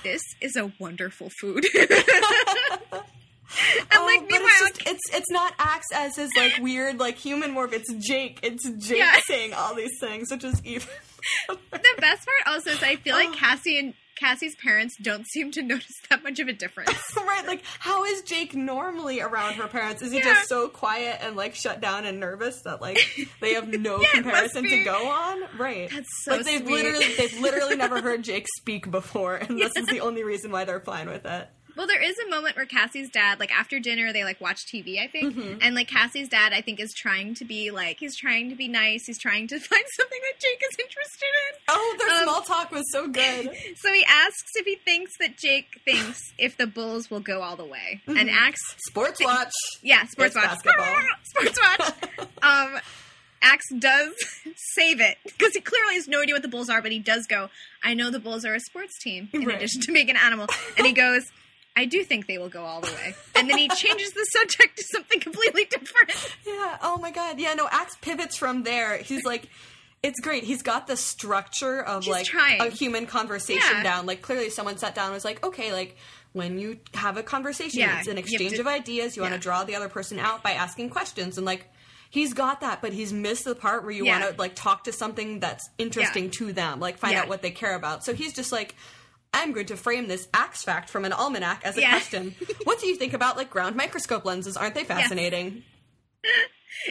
"This is a wonderful food." And like Oh, but meanwhile, it's, just, it's it's not Axe as his like weird like human morph. It's Jake. It's Jake Yeah. saying all these things, which is even. the best part also is I feel like Oh. Cassie and Cassie's parents don't seem to notice that much of a difference. right, like how is Jake normally around her parents? Is he Yeah. just so quiet and like shut down and nervous that like they have no Yeah, comparison to go on? Right. That's so like they've sweet. literally they've literally never heard Jake speak before, and this is the only reason why they're fine with it. Well, there is a moment where Cassie's dad, like after dinner, they like watch TV, I think, Mm-hmm. and like Cassie's dad, I think, is trying to be like he's trying to be nice. He's trying to find something that Jake is interested in. Oh, their Um, small talk was so good. So he asks if he thinks that Jake thinks if the Bulls will go all the way, and Axe, Sports watch. yeah, sports Mm-hmm. It's watch, basketball. sports watch. um, Axe does save it because he clearly has no idea what the Bulls are, but he does go. I know the Bulls are a sports team in Right. addition to being an animal, and he goes. I do think they will go all the way. And then he changes the subject to something completely different. Yeah. Oh my god. Yeah. No. Axe pivots from there. He's like, it's great. He's got the structure of He's like trying. a human conversation Yeah. down. Like clearly, someone sat down and was like, okay, like when you have a conversation, Yeah, it's an exchange to- of ideas. You want to draw the other person out by asking questions, and like. He's got that, but he's missed the part where you Yeah. want to like talk to something that's interesting Yeah. to them, like find Yeah. out what they care about. So he's just like, I'm going to frame this axe fact from an almanac as a Yeah. question. what do you think about like ground microscope lenses? Aren't they fascinating?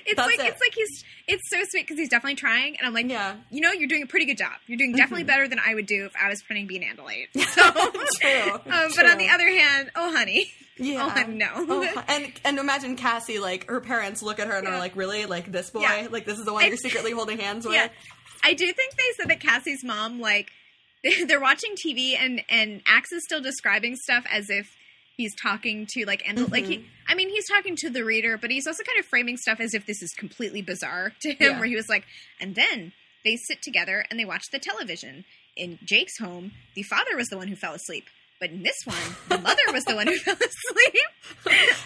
It's That's like it. it's like he's it's so sweet because he's definitely trying, and I'm like, Yeah. Mm-hmm. you know, you're doing a pretty good job. You're doing definitely better than I would do if I was printing to be an andalite. So, True. um, but on the other hand, oh honey, Yeah. oh no, Oh, and and imagine Cassie like her parents look at her and Yeah. are like, "Really? Like this boy? Yeah. Like this is the one I- you're secretly holding hands with?" yeah. I do think they said that Cassie's mom like they're watching TV and and Axe is still describing stuff as if he's talking to like and like Mm-hmm. he I mean he's talking to the reader, but he's also kind of framing stuff as if this is completely bizarre to him. Yeah. Where he was like, and then they sit together and they watch the television. In Jake's home, the father was the one who fell asleep. But in this one, the mother was the one who fell asleep.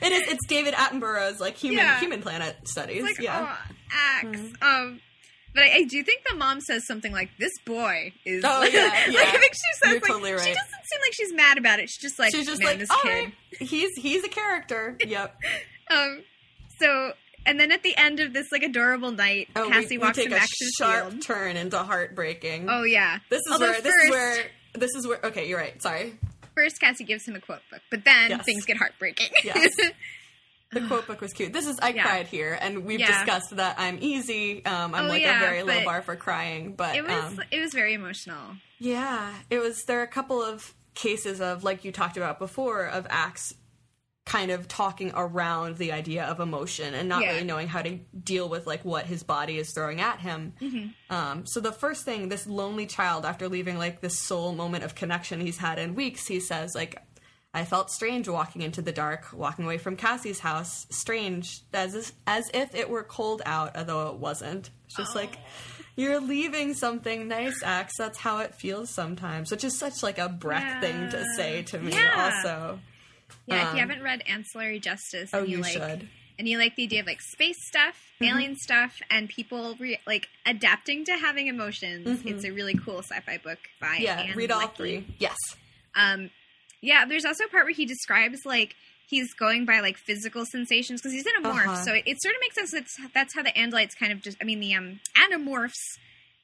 It is. It's David Attenborough's like human Yeah. human planet studies. Like, yeah. oh, Axe. Um, but I, I do think the mom says something like, "This boy is." Oh, like, yeah, like. I think she says You're like totally she doesn't seem like she's mad about it. She's just like, She's just "Man, like, this right, he's he's a character." Yep. Um, so and then at the end of this like adorable night, Oh, Cassie we, walks take him a back to the sharp field. turn into heartbreaking. Oh yeah. this is Although where this is where this is where. Okay, you're right. Sorry. first Cassie gives him a quote book, but then Yes. things get heartbreaking. Yes. The quote book was cute. This is I Yeah. cried here, and we've Yeah. discussed that I'm easy. Um, I'm Oh, like yeah, a very low bar for crying, but it was um, it was very emotional. Yeah, it was. There are a couple of cases of, like you talked about before, of acts kind of talking around the idea of emotion and not really knowing how to deal with like what his body is throwing at him. Mm-hmm. Um, so the first thing, this lonely child, after leaving like this sole moment of connection he's had in weeks, he says like. I felt strange walking into the dark, walking away from Cassie's house. Strange, as if, as if it were cold out, although it wasn't. It's just like you're leaving something nice, Axe. That's how it feels sometimes, which is such like a Breq thing to say to me. Yeah. Also, Yeah, if Um, you haven't read Ancillary Justice, oh, and you, you like, should. and you like the idea of like space stuff, Mm-hmm. alien stuff, and people re- like adapting to having emotions, Mm-hmm. it's a really cool sci-fi book by Yeah, Ann read all Leckie. three. Yes. Um, yeah, there's also a part where he describes like he's going by like physical sensations because he's in a morph, Uh-huh. so it, it sort of makes sense. That's that's how the Andalites kind of just, I mean, the um Animorphs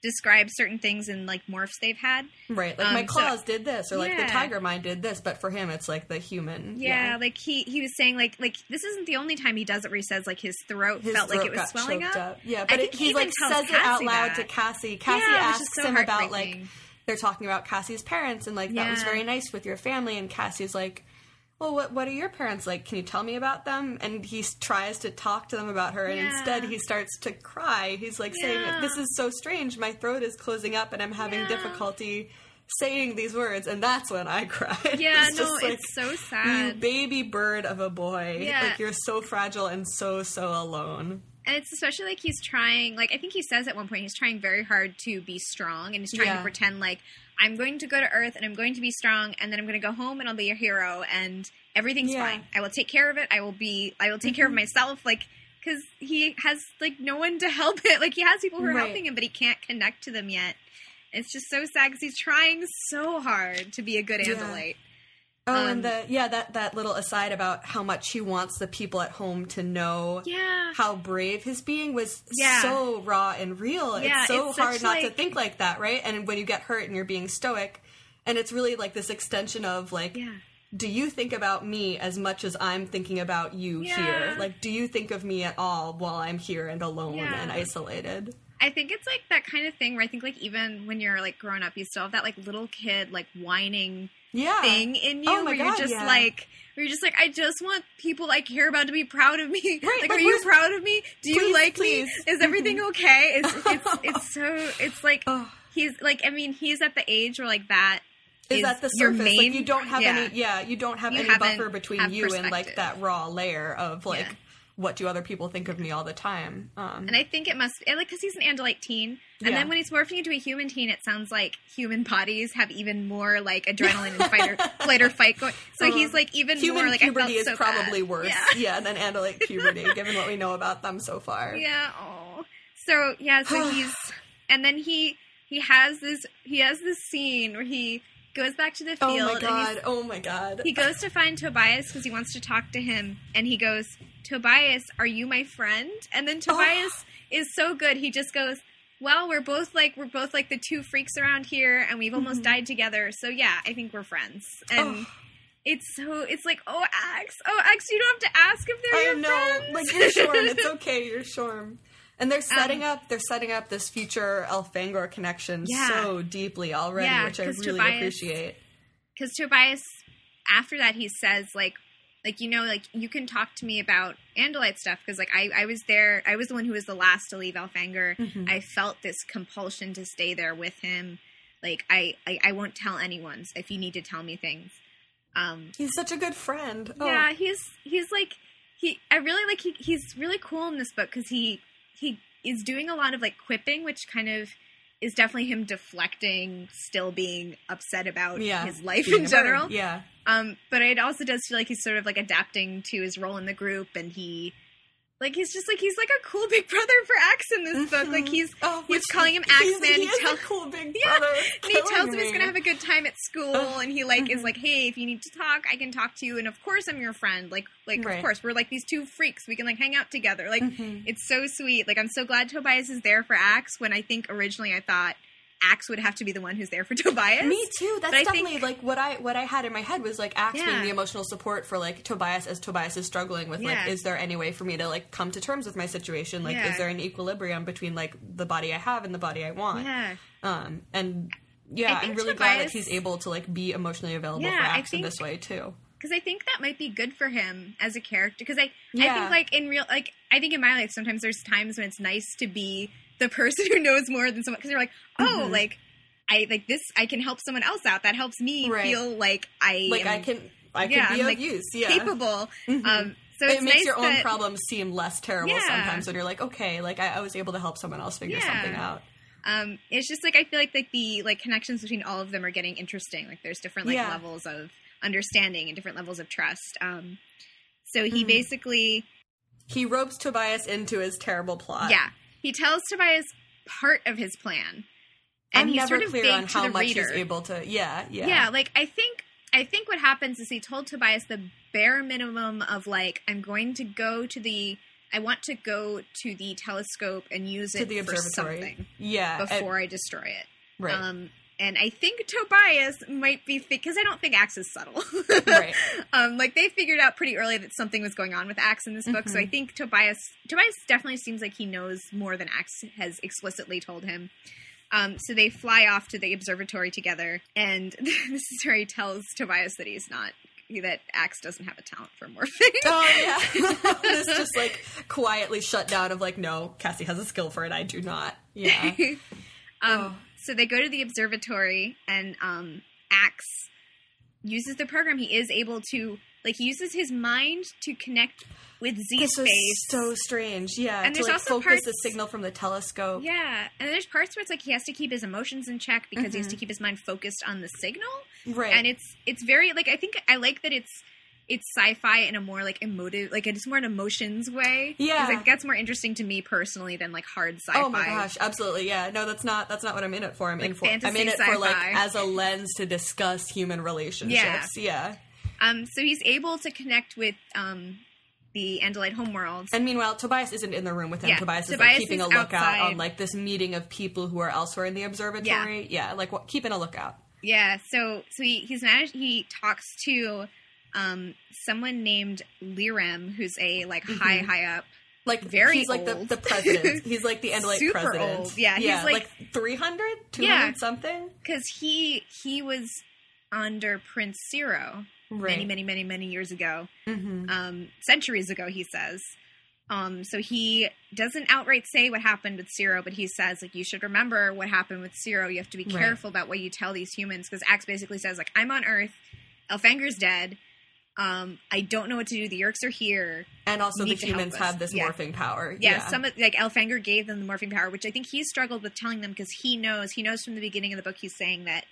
describe certain things in like morphs they've had. Right. Like Um, my so- claws did this, or like the tiger mind did this, but for him, it's like the human. Yeah, like he he was saying like like this isn't the only time he does it where he says like his throat His felt like it was swelling choked up. Yeah, but it, he he like says it out loud that. to Cassie. Cassie Yeah, asks so him about like. They're talking about Cassie's parents and like that was very nice with your family, and Cassie's like. Well, what what are your parents like? Can you tell me about them? And he tries to talk to them about her, and Yeah. instead he starts to cry. He's like saying, "This is so strange. My throat is closing up, and I'm having Yeah. difficulty saying these words." And that's when I cried. Yeah, It's no, just like, it's so you sad. baby bird of a boy. Yeah. Like you're so fragile and so so alone. And it's especially like he's trying, like I think he says at one point, he's trying very hard to be strong and he's trying Yeah. to pretend like I'm going to go to Earth and I'm going to be strong and then I'm going to go home and I'll be a hero and everything's Yeah. fine. I will take care of it. I will be. I will take care of mm-hmm. myself. Like because he has like no one to help it. Like he has people who are Right. helping him, but he can't connect to them yet. It's just so sad because he's trying so hard to be a good Yeah. Andalite. Oh, Um, and the yeah that that little aside about how much he wants the people at home to know Yeah. how brave his being was Yeah. so raw and real. Yeah, it's so it's hard not to think like that, right? And when you get hurt and you're being stoic, and it's really like this extension of like, Yeah. do you think about me as much as I'm thinking about you here? Like, do you think of me at all while I'm here and alone and isolated? I think it's like that kind of thing where I think like even when you're like grown up, you still have that like little kid like whining Yeah. thing in you Oh where you're just yeah. like where you're just like I just want people I care about to be proud of me. Right, like, like, are you proud of me? Do you like please. me? Is everything mm-hmm. okay? It's it's it's so it's like Ugh. he's like I mean he's at the age where like that is at the surface. main like you don't have yeah. any yeah, you don't have You any buffer between have you and like that raw layer of like Yeah. What do other people think of me all the time. Um And I think it must and like because he's an andalite teen, and Yeah. then when he's morphing into a human teen, it sounds like human bodies have even more like adrenaline and fight or flight or fight going. So Uh-huh. he's like even human more like puberty is so probably bad. worse Yeah. yeah. than andalite puberty given what we know about them so far. Yeah. Oh. So yeah. So he's and then he he has this he has this scene where he goes back to the field Oh my god. Oh my god. he goes to find Tobias because he wants to talk to him, and he goes, "Tobias, are you my friend?" And then Tobias is so good. He just goes, "Well, we're both like we're both like the two freaks around here, and we've almost died together. So yeah, I think we're friends." And Mm-hmm. Oh. it's so it's like, "Oh, Axe, oh Axe, you don't have to ask if they're I your know. friends." Like you're Shorm. It's okay, you're Shorm. And they're setting Um, up they're setting up this future Elfangor connection Yeah. so deeply already, Yeah, which I really Tobias- appreciate. because Tobias, after that, he says like, like you know, like you can talk to me about Andalite stuff because like I, I was there, I was the one who was the last to leave Elfangor. Mhm. I felt this compulsion to stay there with him. Like I, I, I won't tell anyone if you need to tell me things. Um, He's such a good friend. Oh. yeah, he's he's like he. I really like he, he's really cool in this book because he he is doing a lot of like quipping, which kind of is definitely him deflecting, still being upset about yeah. his life Being in general. bird. Yeah. Um, but it also does feel like he's sort of like adapting to his role in the group, and he, like, he's just like he's like a cool big brother for Axe in this book. Like he's Oh, he's calling him he's- Axeman. He He is tell- a cool big brother. And he tells him he's gonna have a good time at school, and he like Mhm. is like, hey, if you need to talk, I can talk to you, and of course I'm your friend. Like, like Right. of course we're like these two freaks. We can like hang out together. Like Mhm. it's so sweet. Like I'm so glad Tobias is there for Axe. When I think originally I thought Axe would have to be the one who's there for Tobias. Me too. That's But definitely think- like what I what I had in my head was like Axe being the emotional support for like Tobias as Tobias is struggling with like Yeah. is there any way for me to like come to terms with my situation? Like Yeah. is there an equilibrium between like the body I have and the body I want? Yeah. Um and yeah, think I'm really glad that he's able to like be emotionally available Yeah, for Axe in this way too. because I think that might be good for him as a character. Because I, I think like in real, like I think in my life, sometimes there's times when it's nice to be the person who knows more than someone. Because you're like, oh, Mhm. like I like this, I can help someone else out. That helps me Right. feel like I Like am I can I can yeah, be I'm, of like, use. Yeah. capable. Mhm. Um, so it makes nice your own that, problems seem less terrible Yeah. sometimes when you're like, okay, like I, I was able to help someone else figure Yeah. something out. Um, it's just like I feel like like the like connections between all of them are getting interesting. Like there's different like levels of understanding and different levels of trust. Um, so he Mhm. basically He ropes Tobias into his terrible plot. Yeah, he tells Tobias part of his plan, and I'm he's sort of clear on how the much reader. he's able to. Yeah, yeah, yeah. like I think I think what happens is he told Tobias the bare minimum of like I'm going to go to the I want to go to the telescope and use To it the for something yeah. before I destroy it. right, Um, and I think Tobias might be because I don't think Axe is subtle. right. um, like they figured out pretty early that something was going on with Axe in this book. So I Mhm. think Tobias Tobias definitely seems like he knows more than Axe has explicitly told him. Um, so they fly off to the observatory together, and this is where he tells Tobias that he's not that Axe doesn't have a talent for morphing. Oh yeah, this just like quietly shut down of like, no, Cassie has a skill for it. I do not. Yeah. um, Oh. So they go to the observatory, and um, Axe uses the program. He is able to like he uses his mind to connect with Z This space. so strange. Yeah, And to there's like also focus the signal from the telescope. Yeah, and there's parts where it's like he has to keep his emotions in check because he has to keep his mind focused on the signal, Right. and it's it's very like I think I like that it's it's sci-fi in a more like emotive like it's more an emotions way. Yeah. like, that's more interesting to me personally than like hard sci-fi. Oh my gosh, absolutely. Yeah. No, that's not that's not what I'm in it for. I'm Like in for I'm in it for like as a lens to discuss human relationships. Yeah. yeah. Um, so he's able to connect with um, the Andalite homeworlds. And meanwhile, Tobias isn't in the room with him. Yeah, Tobias is like keeping is a lookout outside. on like this meeting of people who are elsewhere in the observatory. Yeah, like what, keeping a lookout. Yeah, so so he, he's managed. He talks to um, someone named Lirem, who's a like high high up. Like Very he's like the, old. the president. He's like the Andalite Super president. old. Yeah, he's yeah, like- 300, 200 Yeah. something. because he he was under Prince Seerow Right. many many many many years ago, Mhm. um, centuries ago. He says. Um, so he doesn't outright say what happened with Seerow, but he says like you should remember what happened with Seerow. You have to be Right. careful about what you tell these humans because Axe basically says like I'm on Earth, Elfangor's dead. Um, I don't know what to do. The Yeerks are here. And also, the need to help humans have this Yeah. morphing power. yeah, some of like Elfangor gave them the morphing power, which I think he struggled with telling them because he knows he knows from the beginning of the book he's saying that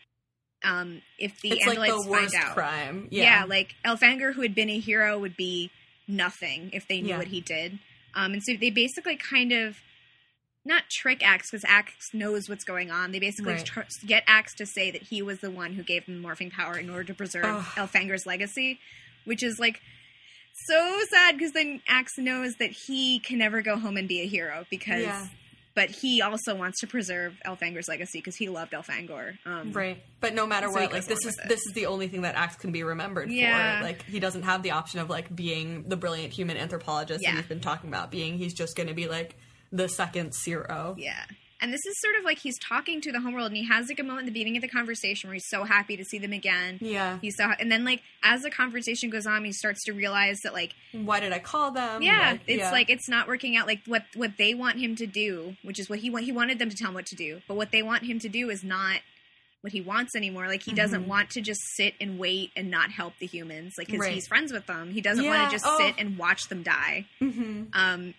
um, if the it's like the worst find out, crime. yeah. Yeah. like Elfangor, who had been a hero, would be nothing if they knew Yeah. what he did. Um, and so they basically kind of not trick Axe because Axe knows what's going on. They basically Right. tr- get Axe to say that he was the one who gave them morphing power in order to preserve Ugh. Elfangor's legacy, which is like so sad because then Axe knows that he can never go home and be a hero because. Yeah. But he also wants to preserve Elfangor's legacy because he loved Elfangor. Um, Right, but no matter So what, like this is this is the only thing that Axe can be remembered Yeah. for. Like he doesn't have the option of like being the brilliant human anthropologist Yeah. that he's been talking about being. He's just going to be like the second Seerow. Yeah. And this is sort of like he's talking to the homeworld, and he has like a moment at the beginning of the conversation where he's so happy to see them again. Yeah. He's so, and then like as the conversation goes on, he starts to realize that like Why did I call them? yeah, Like, it's yeah. like it's not working out. Like what what they want him to do, which is what he want. He wanted them to tell him what to do, but what they want him to do is not what he wants anymore. Like he doesn't Mhm. want to just sit and wait and not help the humans. Like because Right. he's friends with them, he doesn't Yeah, want to just oh. sit and watch them die. Mhm. Um,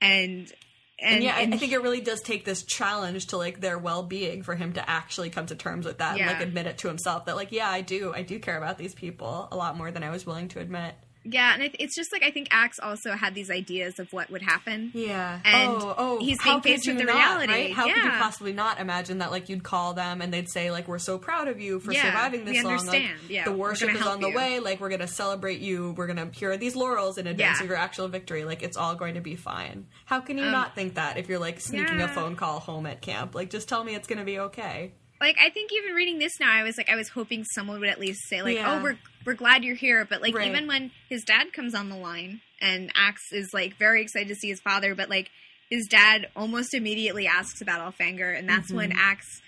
and and, And, yeah, I- and I think it really does take this challenge to like their well being for him to actually come to terms with that and like admit it to himself that like yeah I do I do care about these people a lot more than I was willing to admit. Yeah, and it, it's just like I think Axe also had these ideas of what would happen. Yeah. And oh, oh, he's being faced with the not, reality. Right? How could you possibly not imagine that like you'd call them and they'd say like we're so proud of you for Yeah, surviving this we long. understand. Like, Yeah, the worship is on the you. way. Like we're gonna celebrate you. We're gonna here are these laurels in advance Yeah. of your actual victory. Like it's all going to be fine. How can you Um, not think that if you're like sneaking yeah. a phone call home at camp? Like just tell me it's gonna be okay. Like I think even reading this now, I was like, I was hoping someone would at least say like, Yeah. "Oh, we're we're glad you're here." But like Right. even when his dad comes on the line and Axe is like very excited to see his father, but like his dad almost immediately asks about Elfangor, and that's when Mhm. Axe,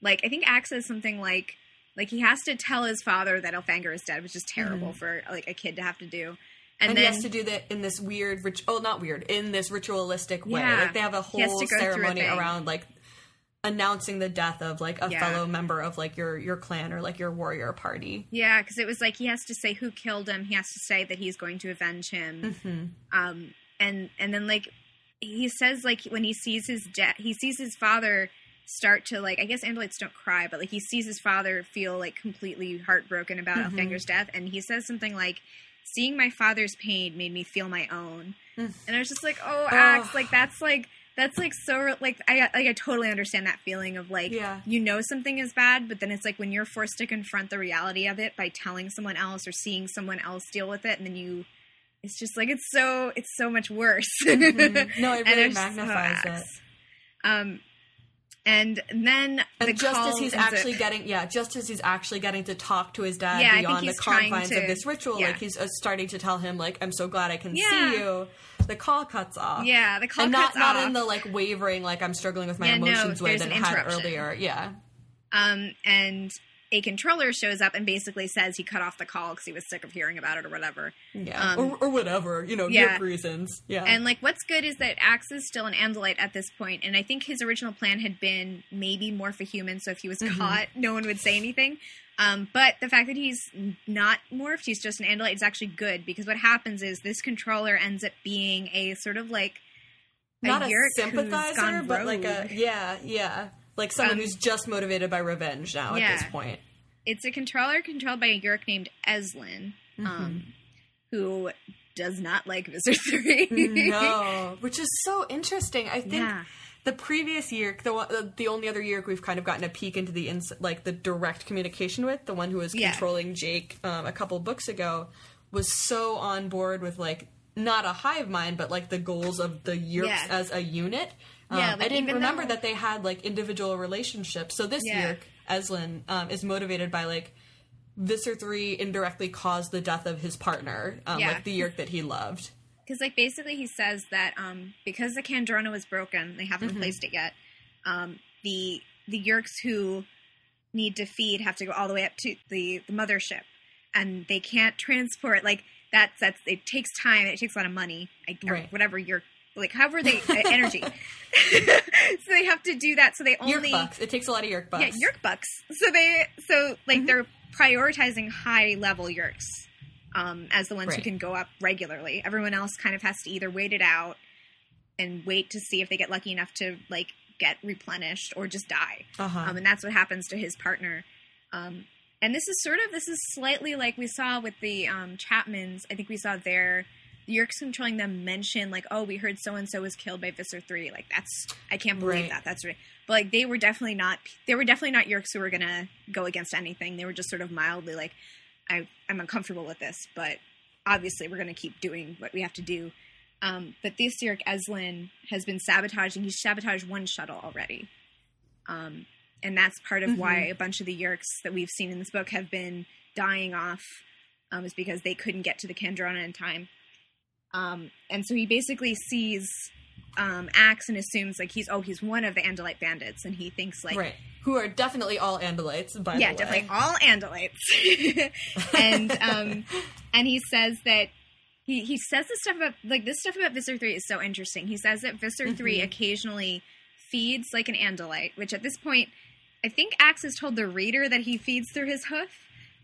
like I think Axe says something like. Like he has to tell his father that Elfangor is dead, which is terrible for like a kid to have to do. And, And, he has to do that in this weird, rit- oh, not weird, in this ritualistic way. Yeah. Like they have a whole ceremony around like announcing the death of like a Yeah. fellow member of like your your clan or like your warrior party. Yeah, because it was like he has to say who killed him. He has to say that he's going to avenge him. Mm-hmm. Um, and and then like he says like when he sees his death, he sees his father start to like I guess Andalites don't cry, but like he sees his father feel like completely heartbroken about Mhm. Elfangor's death, and he says something like. Seeing my father's pain made me feel my own, Mm. and I was just like, "Oh, Ugh. Axe, like that's like that's like so like I like I totally understand that feeling of like Yeah. you know something is bad, but then it's like when you're forced to confront the reality of it by telling someone else or seeing someone else deal with it, and then you, it's just like it's so it's so much worse. Mhm. No, it really there's so magnifies it. Um, and then And the just call as he's actually a- getting, yeah, just as he's actually getting to talk to his dad Yeah, I think beyond the confines to- of this ritual, yeah. like he's uh, starting to tell him, like, "I'm so glad I can Yeah. see you." The call cuts off. yeah, the call and not cuts not off. in the like wavering, like I'm struggling with my Yeah, no, emotions way that it had earlier. Yeah, um, and a controller shows up and basically says he cut off the call because he was sick of hearing about it or whatever. yeah, Um, or, or whatever, you know, yeah. reasons. Yeah, And like, what's good is that Axe is still an Andalite at this point, and I think his original plan had been maybe morph a human, so if he was Mhm. caught, no one would say anything. Um, but the fact that he's not morphed, he's just an Andalite, is actually good because what happens is this controller ends up being a sort of like not a, Yeerk sympathizer, gone but like a yeah, yeah, like someone Um, who's just motivated by revenge now yeah. at this point. It's a controller controlled by a Yeerk named Eslin, Mm-hmm. um, who does not like Visser Three. no, which is so interesting. I think yeah, the previous year, the the, the only other year we've kind of gotten a peek into the ins- like the direct communication with the one who was Yeah. controlling Jake um, a couple books ago was so on board with like not a hive mind, but like the goals of the Yeerks Yeah. as a unit. Um, Yeah, I didn't remember though- that they had like individual relationships. So this Yeah. Yeerk, Eslin, um, is motivated by like Visser three indirectly caused the death of his partner, um, Yeah. like the Yeerk that he loved. Because like basically he says that um, because the Kandrona was broken, they haven't replaced it yet. Um, the the Yeerks who need to feed have to go all the way up to the, the mothership, and they can't transport like that's that's it takes time. It takes a lot of money, like, Right. whatever Yeerk like however they uh, energy. so they have to do that. So they only bucks. It takes a lot of Yeerk bucks. yeah Yeerk bucks. So they so like they're prioritizing high level Yeerks um, as the ones who can go up regularly. Everyone else kind of has to either wait it out and wait to see if they get lucky enough to like get replenished or just die. Uh-huh. Um, and that's what happens to his partner. Um, and this is sort of this is slightly like we saw with the um, Chapmans. I think we saw their Yeerks controlling them mention like, oh, we heard so and so was killed by Visser three. Like that's I can't believe Right. that. That's right. But like they were definitely not they were definitely not Yeerks who were gonna go against anything. They were just sort of mildly like, I I'm uncomfortable with this, but obviously we're gonna keep doing what we have to do. Um, but this Yeerk Eslin has been sabotaging. He's sabotaged one shuttle already. Um, and that's part of why a bunch of the Yeerks that we've seen in this book have been dying off, um, is because they couldn't get to the Kandrona in time. Um, and so he basically sees um, Axe and assumes like he's oh he's one of the Andalite bandits, and he thinks like right. Who are definitely all Andalites, by yeah, the way. definitely all Andalites. and um, and he says that he he says this stuff about like this stuff about Visser three is so interesting. He says that Visser three Mm-hmm. occasionally feeds like an Andalite, which at this point, I think Axe has told the reader that he feeds through his hoof.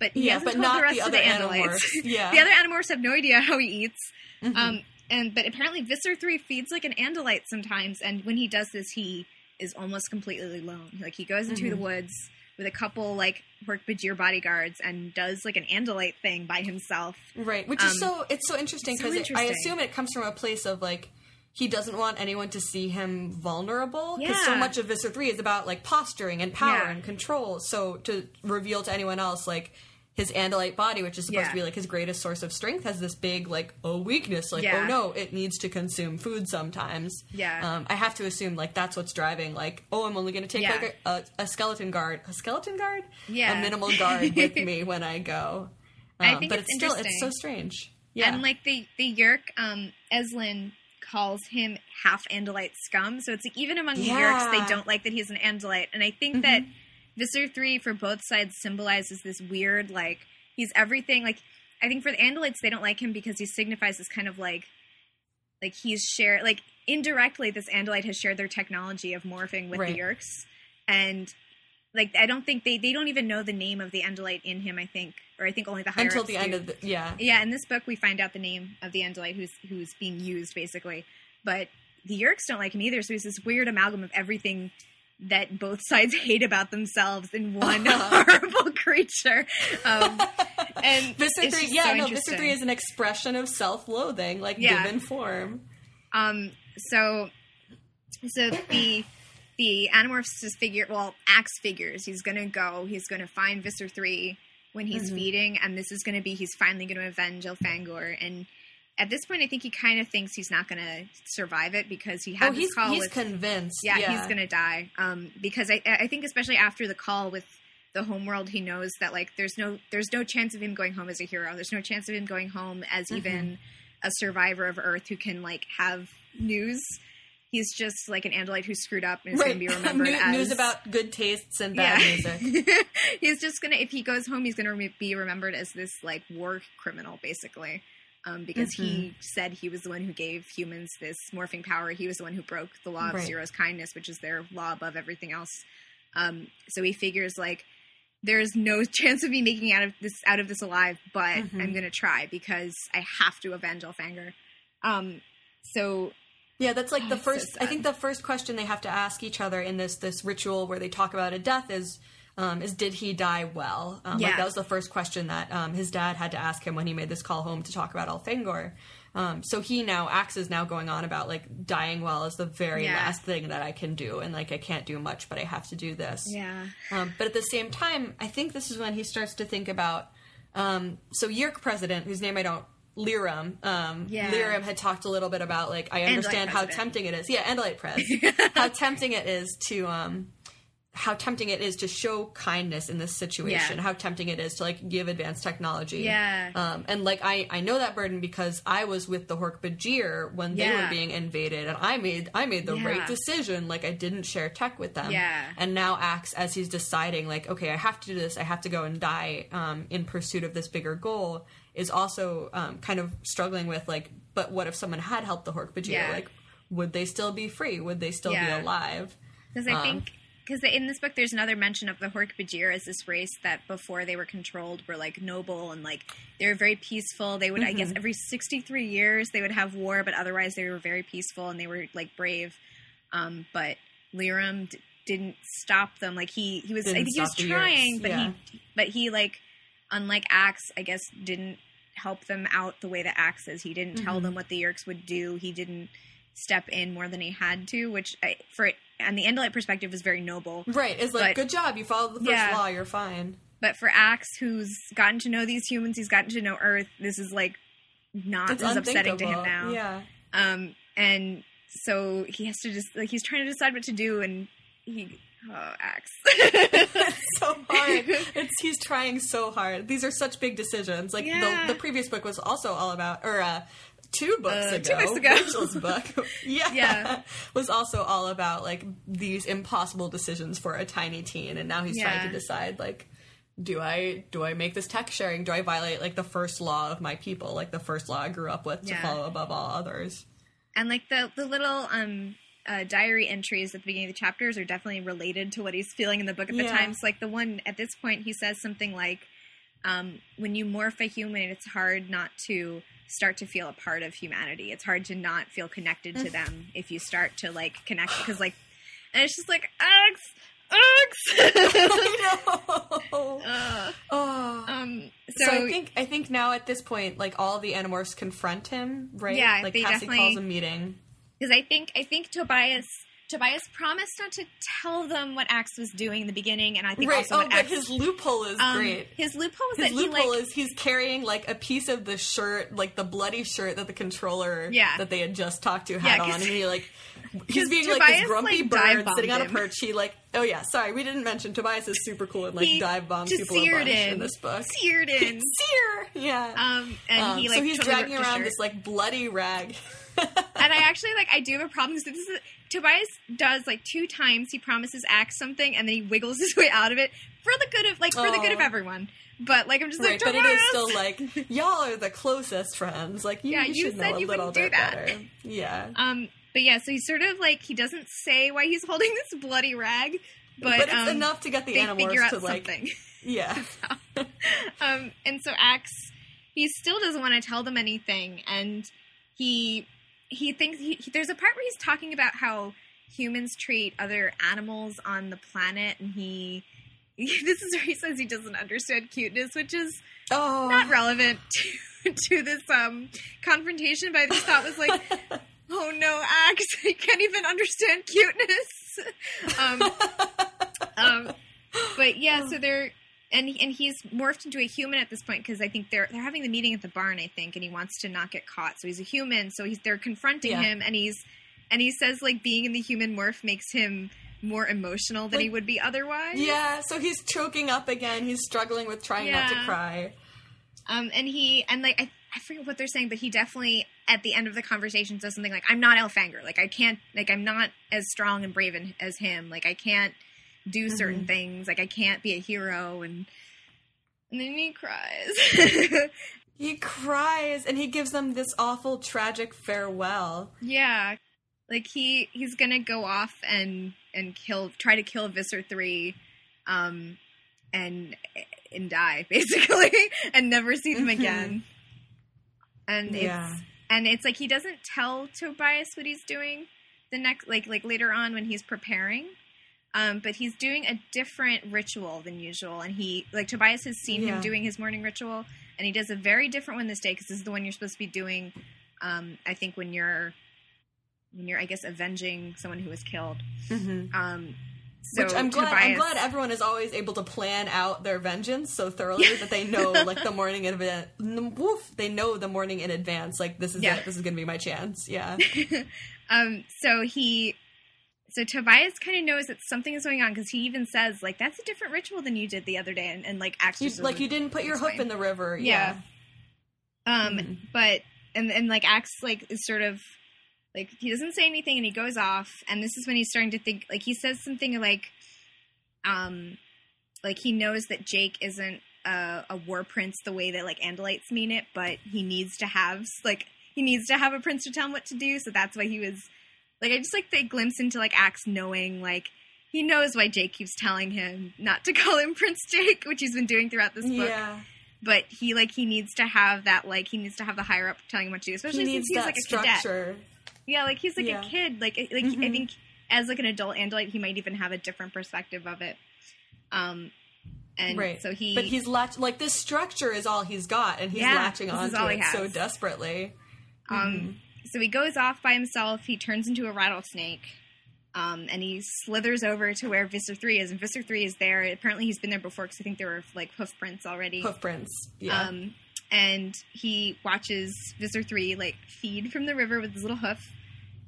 But he Yeah, hasn't but told not the rest the of the. Animorphs. Yeah. the other Animorphs have no idea how he eats. Mhm. Um, and but apparently Visser three feeds like an Andalite sometimes, and when he does this, he is almost completely alone. Like he goes into the Mm-hmm. woods with a couple like Hork Bajir bodyguards and does like an Andalite thing by himself. Right, which Um, is so it's so interesting so because I assume it comes from a place of like he doesn't want anyone to see him vulnerable because so much of Visser Three is about like posturing and power Yeah. and control. So to reveal to anyone else like his Andalite body, which is supposed Yeah. to be like his greatest source of strength, has this big like oh weakness. Like Yeah. oh no, it needs to consume food sometimes. Yeah. um, I have to assume like that's what's driving. Like oh, I'm only going to take Yeah. like a, a, skeleton guard, a skeleton guard, Yeah. a minimal guard with me when I go. I Um, think but it's it's still it's so strange. Yeah. And like the the Yeerk, um, Eslin calls him half Andalite scum. So it's like even among the Yeerks, Mm-hmm. they don't like that he's an Andalite. And I think that Visser three for both sides symbolizes this weird like he's everything. Like I think for the Andalites, they don't like him because he signifies this kind of like like he's shared like indirectly this Andalite has shared their technology of morphing with Right. the Yeerks, and like I don't think they they don't even know the name of the Andalite in him. I think, or I think only the until the end of the yeah yeah, in this book we find out the name of the Andalite who's who's being used basically. But the Yeerks don't like him either, so he's this weird amalgam of everything that both sides hate about themselves in one horrible creature. Um, and three yeah so no is an expression of self loathing like Yeah. given form Um, so, so the the Animorphs figure. Well, Axe figures he's gonna go. He's gonna find Visser three when he's Mm-hmm. feeding, and this is gonna be he's finally gonna avenge Elfangor. And at this point, I think he kind of thinks he's not gonna survive it because he had oh this he's call he's with. convinced yeah, he's gonna die. Um, because I I think especially after the call with the homeworld, he knows that like there's no there's no chance of him going home as a hero. There's no chance of him going home as Mm-hmm. even a survivor of Earth who can like have news. He's just like an Andalite who screwed up and is right going to be remembered New- as news about good tastes and bad music he's just gonna if he goes home, he's gonna re- be remembered as this like war criminal, basically. Um, because Mm-hmm. he said he was the one who gave humans this morphing power. He was the one who broke the law of Right. Seerow's kindness, which is their law above everything else. Um, so he figures like there's no chance of me making out of this out of this alive, but Mm-hmm. I'm gonna try because I have to avenge Elfangor. Um, so yeah that's like the it's so first i think the first question they have to ask each other in this this ritual where they talk about a death is um, is did he die well? Um, Yeah. Like that was the first question that um, his dad had to ask him when he made this call home to talk about Elfangor. Um, so he now Axe is now going on about like dying well is the very Yeah. last thing that I can do, and like I can't do much, but I have to do this. Yeah. Um, but at the same time, I think this is when he starts to think about. Um, so Yeerk president, whose name I don't, Liram. Um, Yeah. Liram had talked a little bit about like I understand how tempting it is. Yeah, Andalite press, how tempting it is to um, how tempting it is to show kindness in this situation. Yeah. How tempting it is to like give advanced technology. Yeah. Um, and like I I know that burden because I was with the Hork Bajir when they were being invaded, and I made I made the right decision. Like I didn't share tech with them. Yeah. And now acts as he's deciding, like, okay, I have to do this. I have to go and die um, in pursuit of this bigger goal. Is also um, kind of struggling with like, but what if someone had helped the Hork Bajir? Yeah. Like, would they still be free? Would they still Yeah. be alive? Because I Um, think because in this book there's another mention of the Hork Bajir as this race that before they were controlled were like noble and like they were very peaceful. They would I Mm-hmm. guess every 63 years they would have war, but otherwise they were very peaceful and they were like brave. Um, but Liram d- didn't stop them. Like he he was I think he was trying, but yeah. he but he like unlike Axe, I guess didn't help them out the way that Axe is. He didn't Mm-hmm. tell them what the Yeerks would do. He didn't step in more than he had to, which I, for and the Andalite perspective is very noble. Right. It's like, But- good job. You followed the first Yeah. law. You're fine. But for Axe, who's gotten to know these humans, he's gotten to know Earth. This is like not It's as upsetting to him now. Yeah. Um, and so he has to just like he's trying to decide what to do, and he oh Axe. So hard. It's he's trying so hard. These are such big decisions. Like Yeah. the the previous book was also all about or uh two books Uh, ago. two books ago. Rachel's book. yeah. Yeah. Was also all about like these impossible decisions for a tiny teen and now he's trying to decide like do I do I make this tech sharing? Do I violate like the first law of my people, like the first law I grew up with to Yeah. follow above all others? and like the the little um uh, diary entries at the beginning of the chapters are definitely related to what he's feeling in the book at the Yeah. time. So like the one at this point, he says something like, um, "When you morph a human, it's hard not to." Start to feel a part of humanity it's hard to not feel connected Mm. to them if you start to like connect because like and it's just like Axe. I know. Uh, oh. um So, so, I think I think now at this point, like all the Animorphs confront him, right? Yeah, like they Cassie definitely- calls a meeting. because I think I think Tobias Tobias promised not to tell them what Axe was doing in the beginning, and I think Right. also Oh, but Axe, his loophole is um, great. His loophole was His that he like is he's carrying like a piece of the shirt, like the bloody shirt that the controller Yeah. that they had just talked to Yeah, on, and he like he's being like Tobias, this grumpy like, bird sitting on a perch. He like oh yeah, sorry, we didn't mention Tobias is super cool and like he dive bombs people a seared bunch in, in this book. seared in. Sear, yeah. Um, and Um, he like so he's totally dragging around this like bloody rag. and I actually like I do have a problem because this is Tobias does like two times he promises Axe something and then he wiggles his way out of it for the good of like for the good of everyone. But like I'm just Right, like but it Tobias! still like y'all are the closest friends. Like you, Yeah, you you should said know a you little wouldn't do that. better. Yeah, Um, but yeah, so he's sort of like he doesn't say why he's holding this bloody rag, but, but, it's um, enough to get the animals figure out to like something. yeah. um, and so Axe, he still doesn't want to tell them anything, and he he thinks he, he- there's a part where he's talking about how humans treat other animals on the planet, and he this is where he says he doesn't understand cuteness, which is Oh, not relevant to, to this um confrontation. But I just thought was like, oh no, Axe, I can't even understand cuteness. um, um, but yeah, so they're and and he's morphed into a human at this point because I think they're they're having the meeting at the barn, I think, and he wants to not get caught. So he's a human. So he's they're confronting Yeah. him, and he's and he says like being in the human morph makes him more emotional than he would be otherwise. yeah. So he's choking up again. He's struggling with trying not to cry. Um, and he and like I, I forget what they're saying, but he definitely at the end of the conversation says something like, "I'm not Elfangor. Like I can't. Like I'm not as strong and brave in, as him. Like I can't do Mm-hmm. certain things. Like I can't be a hero." And and then he cries. He cries and he gives them this awful, tragic farewell. yeah, like he he's gonna go off and and kill, try to kill Visser three, um, and and die basically, and never see them Mhm. again. And Yeah. it's and it's like he doesn't tell Tobias what he's doing the next like like later on when he's preparing. Um, but he's doing a different ritual than usual, and he like Tobias has seen Yeah. him doing his morning ritual, and he does a very different one this day because this is the one you're supposed to be doing Um, I think when you're when you're, I guess, avenging someone who was killed. Mm-hmm. Um, so Which I'm glad. Tobias, I'm glad everyone is always able to plan out their vengeance so thoroughly that they know, like the morning in advance. Woof, they know the morning in advance. Like this is Yeah. it. This is going to be my chance. Yeah. um, so he, so Tobias kind of knows that something is going on because he even says like that's a different ritual than you did the other day, and, and like You, actually like you didn't put your hoof explain. in the river. Yeah. Yeah. Um, Mhm. but and and like acts like is sort of like he doesn't say anything and he goes off and this is when he's starting to think like he says something like um like he knows that Jake isn't a, a war prince the way that like Andalites mean it, but he needs to have like he needs to have a prince to tell him what to do. So that's why he was like I just like the glimpse into like Axe knowing like he knows why Jake keeps telling him not to call him Prince Jake, which he's been doing throughout this book Yeah. but he like he needs to have that like he needs to have the higher up telling him what to do, especially He since he's like a cadet. structure. Yeah, like he's like Yeah. a kid. Like like I Mhm. think as like an adult Andalite, he might even have a different perspective of it. Um, and right. so he, But he's latch like this structure is all he's got, and he's Yeah, latching onto it so desperately. um, Mhm. So he goes off by himself. He turns into a rattlesnake. Um, and he slithers over to where Visser Three is, and Visser Three is there. Apparently, he's been there before because I think there were like hoof prints already. Hoof prints. Yeah. Um, and he watches Visser 3 like feed from the river with his little hoof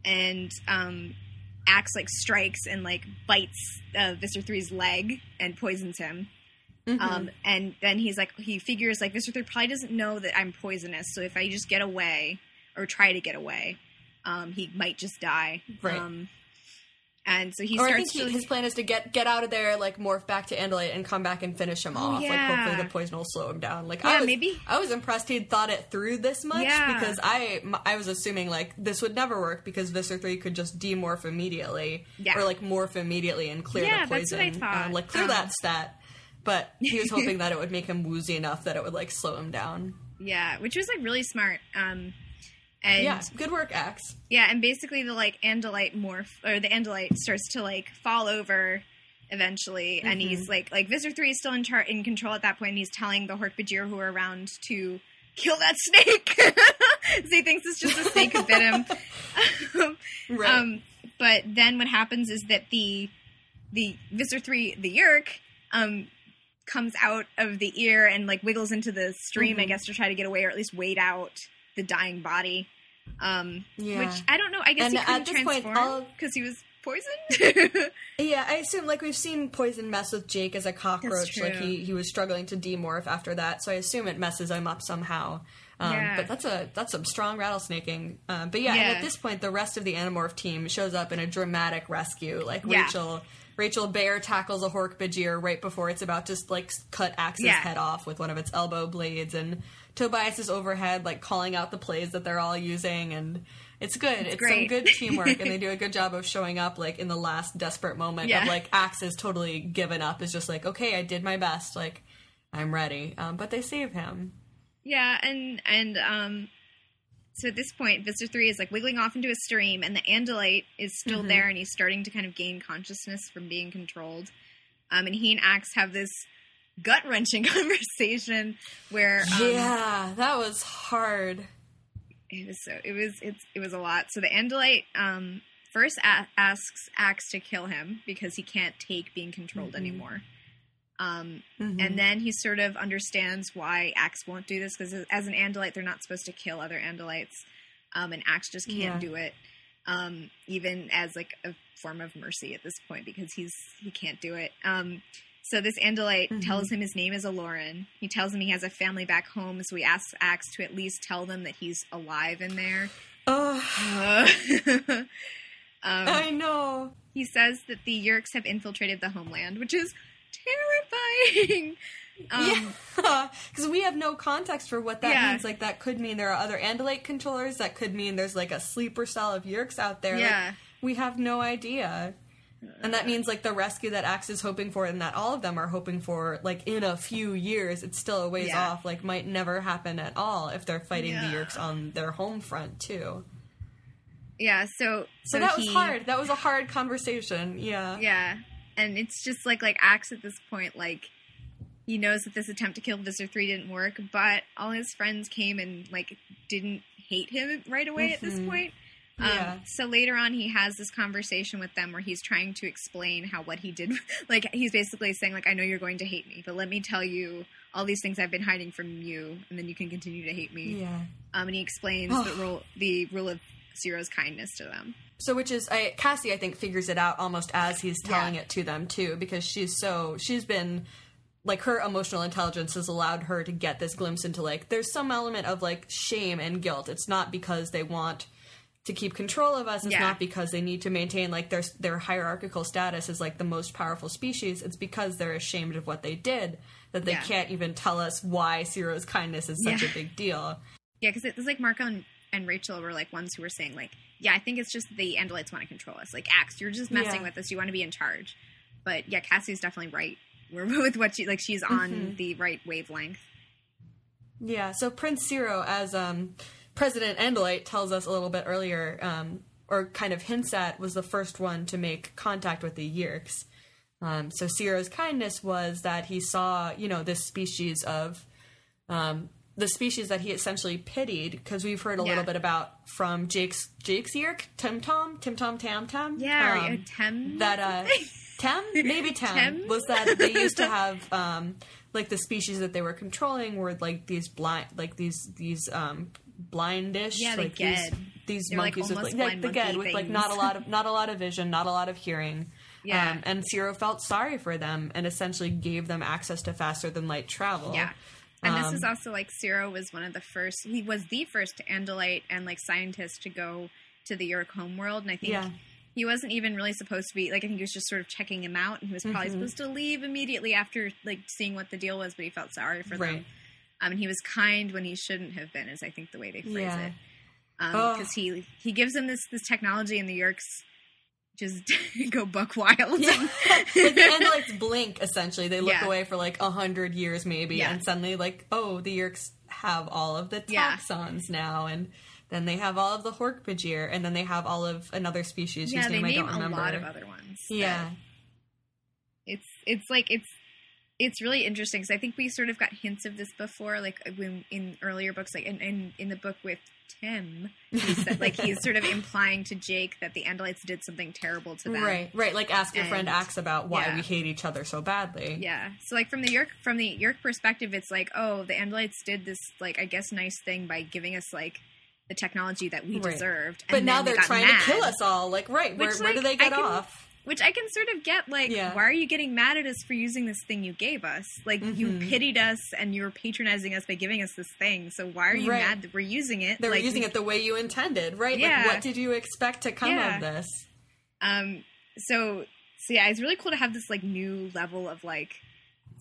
and um, Axe like strikes and like bites uh, Visser 3's leg and poisons him. Mhm. Um, and then he's like, he figures like Visser 3 probably doesn't know that I'm poisonous, so if I just get away or try to get away, um, he might just die. Right. Um, and so he or I starts think he, to his plan is to get get out of there, like morph back to Andalite and come back and finish him off. Like Oh, yeah. hopefully the poison will slow him down. Like Yeah, I was, maybe. I was impressed he'd thought it through this much Yeah. because I was assuming like this would never work because Visser three could just demorph immediately Yeah. or like morph immediately and clear Yeah, the that's poison. what I thought. Um, like clear Um, that stat. But he was hoping that it would make him woozy enough that it would like slow him down. yeah, which was like really smart. Um, and yeah, good work, Axe. Yeah, and basically the like Andalite morph or the Andalite starts to like fall over eventually, and Mhm. he's like like Visser Three is still in char- in control at that point. And he's telling the Hork-Bajir who are around to kill that snake. so he thinks it's just a snake who bit him. Right. um, but then what happens is that the the Visser Three the Yeerk um comes out of the ear and like wiggles into the stream, I Mhm. guess, to try to get away or at least wait out the dying body. Um, yeah. which I don't know. I guess And he at couldn't this point, transform because he was poisoned. Yeah, I assume like we've seen poison mess with Jake as a cockroach. Like he he was struggling to demorph after that, so I assume it messes him up somehow. Um, Yeah. But that's a that's some strong rattlesnaking. Um, but yeah, and Yeah. at this point, the rest of the Animorph team shows up in a dramatic rescue. Like Yeah. Rachel Rachel Bear tackles a Hork Bajir right before it's about to like cut Axe's Yeah. head off with one of its elbow blades, and Tobias is overhead like calling out the plays that they're all using and. It's good. It's, some great. good teamwork, and they do a good job of showing up, like in the last desperate moment Yeah. of like Axe is totally given up. Is just like, okay, I did my best. Like, I'm ready. Um, but they save him. yeah, and and um, so at this point, Visor Three is like wiggling off into a stream, and the Andalite is still Mhm. there, and he's starting to kind of gain consciousness from being controlled. Um, and he and Axe have this gut wrenching conversation where um, yeah, that was hard. it was so it was it's it was a lot. So the Andalite um first a- asks Axe to kill him because he can't take being controlled Mhm. anymore. Um, Mhm. and then he sort of understands why Axe won't do this because as an Andalite, they're not supposed to kill other Andalites, um, and Axe just can't Yeah. do it, um, even as like a form of mercy at this point because he's he can't do it. So this Andalite Mhm. tells him his name is Alloran. He tells him he has a family back home, so he asks Axe to at least tell them that he's alive in there. Oh. Uh, um, I know. he says that the Yeerks have infiltrated the homeland, which is terrifying. Um, yeah, because we have no context for what that Yeah. means. Like, that could mean there are other Andalite controllers. That could mean there's like a sleeper cell of Yeerks out there. Like, Yeah. we have no idea. And that means like the rescue that Axe is hoping for and that all of them are hoping for, like in a few years, it's still a ways Yeah. off, like might never happen at all if they're fighting Yeah. the Yeerks on their home front too. Yeah, so So, so, that he, was hard. That was a hard conversation. Yeah. Yeah, and it's just like like Axe at this point, like he knows that this attempt to kill Visser Three didn't work, but all his friends came and like didn't hate him right away at this Mhm. point. Um, Yeah. So later on, he has this conversation with them where he's trying to explain how what he did, like he's basically saying, like, I know you're going to hate me, but let me tell you all these things I've been hiding from you, and then you can continue to hate me. Yeah. Um, and he explains the rule, the rule of Seerow's kindness to them. So, which is I, Cassie, I think, figures it out almost as he's telling Yeah. it to them too, because she's so she's been like her emotional intelligence has allowed her to get this glimpse into like there's some element of like shame and guilt. It's not because they want to keep control of us. It's Yeah. not because they need to maintain like their their hierarchical status as like the most powerful species. It's because they're ashamed of what they did that they Yeah. can't even tell us why Seerow's kindness is such Yeah. a big deal. Yeah, because it's like Marco and, and Rachel were like ones who were saying like, yeah, I think it's just the Andalites want to control us. Like, Axe, you're just messing with us. You want to be in charge. But yeah, Cassie's definitely right. We're with what she like. She's on Mm-hmm. the right wavelength. Yeah, so Prince Seerow, as um, President Andalite tells us a little bit earlier, um, or kind of hints at, was the first one to make contact with the Yeerks. Um, so Seerow's kindness was that he saw, you know, this species of um, the species that he essentially pitied, because we've heard a Yeah. little bit about from Jake's Jake's Yeerk, Tim Tom, Tim Tom Tam Tam. Yeah, um, Tem. that uh Tem maybe Tem, Tem? was that they used to have um like the species that they were controlling were like these blind like these these um blindish Yeah, the like these, Gedd. these They're like monkeys with like, like the Gedd monkey with like not a lot of not a lot of vision not a lot of hearing Yeah. um, and Seerow felt sorry for them and essentially gave them access to faster than light travel Yeah. And this Um, is also like Seerow was one of the first. He was the first Andalite and like scientist to go to the Yeerk homeworld, and I think Yeah. he wasn't even really supposed to be. Like I think he was just sort of checking him out, and he was probably Mhm. supposed to leave immediately after like seeing what the deal was, but he felt sorry for Right. them. Um, and he was kind when he shouldn't have been, is I think the way they phrase Yeah. it. Um, Oh. because he he gives them this this technology, and the Yeerks just go buck wild. Yeah. like the Andalites blink essentially. They look Yeah. away for like a hundred years maybe, Yeah. and suddenly like, oh, the Yeerks have all of the Taxxons now, and then they have all of the Hork-Bajir, and then they have all of another species yeah, whose they name I don't a remember. lot of other ones. yeah, it's it's like it's it's really interesting because I think we sort of got hints of this before, like uh, when in earlier books, like in in, in the book with Tim, he said like he's sort of implying to Jake that the Andalites did something terrible to them. right, right. Like ask your friend And- Axe about why yeah. we hate each other so badly. Yeah. So like from the Yeerk from the Yeerk perspective, it's like oh the Andalites did this like I guess nice thing by giving us like the technology that we Right. deserved, But now they they're trying mad. to kill us all. Like, right? Where, Which, where do they get can- off? Which I can sort of get, like, Yeah. why are you getting mad at us for using this thing you gave us? Like, you Mhm. pitied us and you were patronizing us by giving us this thing. So why are you Right. mad that we're using it? They're like, using it the way you intended, right? Yeah. Like, what did you expect to come Yeah. of this? Um. So, so yeah, it's really cool to have this like new level of like